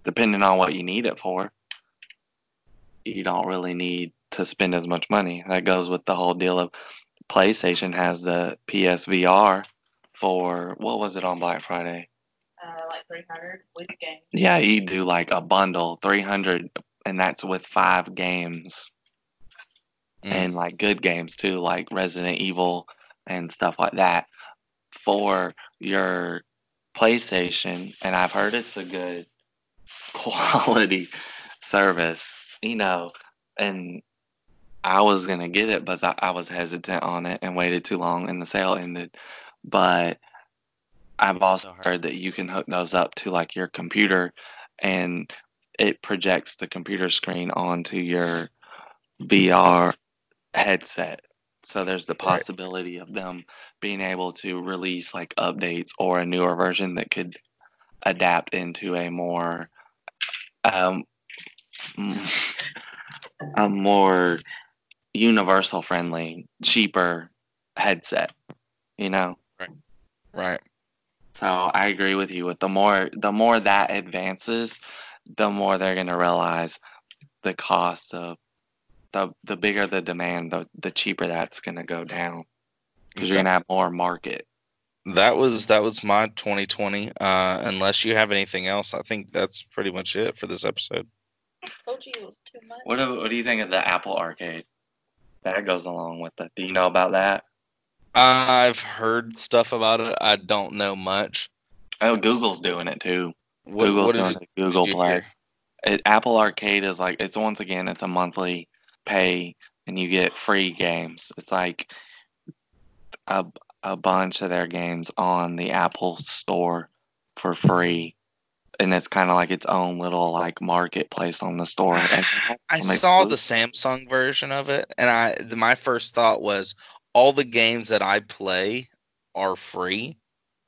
Speaker 2: depending on what you need it for you don't really need to spend as much money. That goes with the whole deal of playstation has the psvr for what was it on black friday
Speaker 4: like 300 with the game.
Speaker 2: yeah, you do like a bundle, 300, and that's with five games
Speaker 3: Mm.
Speaker 2: and like good games too, like Resident Evil and stuff like that for your PlayStation. And I've heard it's a good quality service, you know, and I was gonna get it, but I, I was hesitant on it and waited too long, and the sale ended. But I've also heard that you can hook those up to like your computer, and it projects the computer screen onto your VR headset. So there's the
Speaker 3: Right.
Speaker 2: possibility of them being able to release like updates or a newer version that could adapt into a more um a more universal friendly, cheaper headset, you know?
Speaker 3: Right. Right.
Speaker 2: So I agree with you with the more the more that advances, the more they're going to realize the cost of the the bigger the demand, the the cheaper that's going to go down because you're going to have more market.
Speaker 3: That was that was my 2020. Uh, unless you have anything else, I think that's pretty much it for this episode.
Speaker 4: I told you it was too much.
Speaker 2: What do, what do you think of the Apple Arcade? That goes along with it. Do you know about that?
Speaker 3: I've heard stuff about it. I don't know much.
Speaker 2: Oh, Google's doing it too.
Speaker 3: What,
Speaker 2: Google's
Speaker 3: what
Speaker 2: doing
Speaker 3: you-
Speaker 2: it. Google Play. it, Apple Arcade is like it's once again it's a monthly pay and you get free games. It's like a a bunch of their games on the Apple Store for free. And it's kind of like its own little like marketplace on the store.
Speaker 3: I saw the Samsung version of it, and I the, my first thought was all the games that I play are free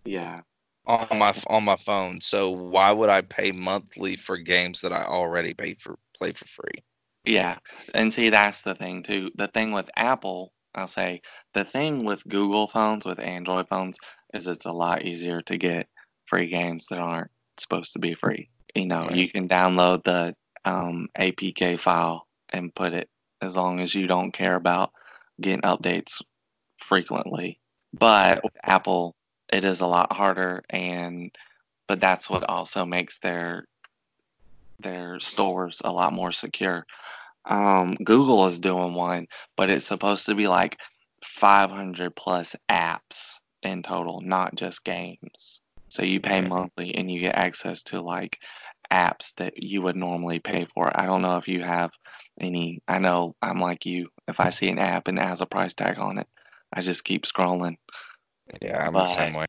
Speaker 2: yeah,
Speaker 3: on my on my phone. So why would I pay monthly for games that I already pay for play for free?
Speaker 2: yeah. And see, that's the thing too. The thing with Apple, I'll say, the thing with Google phones, with Android phones, is it's a lot easier to get free games that aren't supposed to be free. You know,
Speaker 3: Right.
Speaker 2: you can download the um, APK file and put it as long as you don't care about getting updates frequently. But with Apple, it is a lot harder, and but that's what also makes their their stores a lot more secure. Um, Google is doing one, but it's supposed to be like 500 plus apps in total, not just games. So you pay monthly and you get access to like apps that you would normally pay for. I don't know if you have any. I know I'm like you. If I see an app and it has a price tag on it, I just keep scrolling.
Speaker 3: Yeah, I'm
Speaker 2: the
Speaker 3: the
Speaker 2: same
Speaker 3: same way.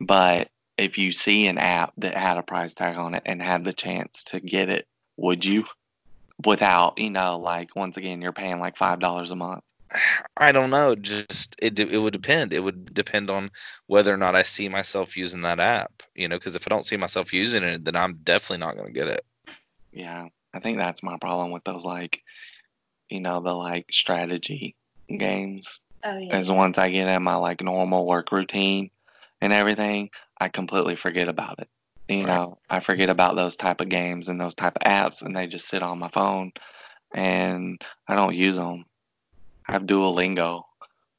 Speaker 2: But if you see an app that had a price tag on it and had the chance to get it, would you? Without, you know, like once again, you're paying like five dollars a month.
Speaker 3: I don't know. Just it it would depend. It would depend on whether or not I see myself using that app. You know, because if I don't see myself using it, then I'm definitely not going to get it.
Speaker 2: Yeah, I think that's my problem with those like, you know, the like strategy games.
Speaker 4: Oh yeah.
Speaker 2: Is once I get in my like normal work routine and everything, I completely forget about it. You
Speaker 3: Right.
Speaker 2: know, I forget about those type of games and those type of apps, and they just sit on my phone, and I don't use them. I have Duolingo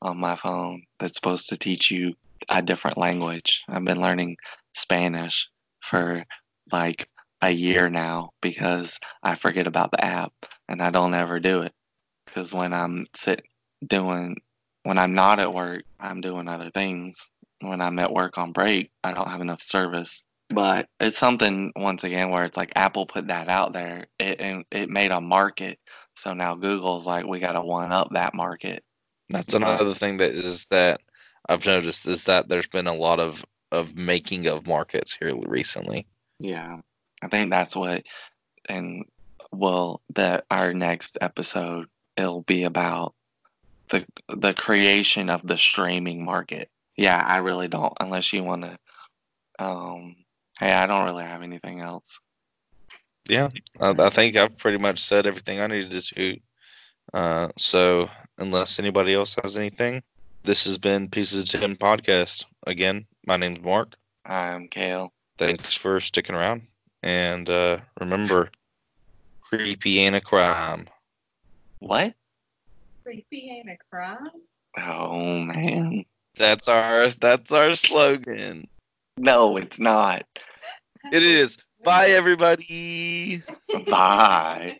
Speaker 2: on my phone that's supposed to teach you a different language. I've been learning Spanish for like a year now because I forget about the app and I don't ever do it. Because when I'm sit doing, when I'm not at work, I'm doing other things. When I'm at work on break, I don't have enough service. But it's something once again where it's like Apple put that out there. It and it made a market. So now Google's like, we got to one up that market.
Speaker 3: That's another thing that is that I've noticed is that there's been a lot of of making of markets here recently.
Speaker 2: Yeah, I think that's what, and well, that our next episode it'll be about the the creation of the streaming market. Yeah, I really don't unless you want to. Um, hey, I don't really have anything else.
Speaker 3: Yeah, I, I think I've pretty much said everything I needed to say. Uh, so unless anybody else has anything, this has been Pieces of Tim podcast. Again, my name's Mark.
Speaker 2: I'm Kale.
Speaker 3: Thanks for sticking around, and uh, remember, creepy ain't a crime.
Speaker 2: What?
Speaker 4: Ain't a crime.
Speaker 2: Oh man.
Speaker 3: That's our that's our slogan.
Speaker 2: No, it's not.
Speaker 3: It is. Bye, everybody.
Speaker 2: Bye.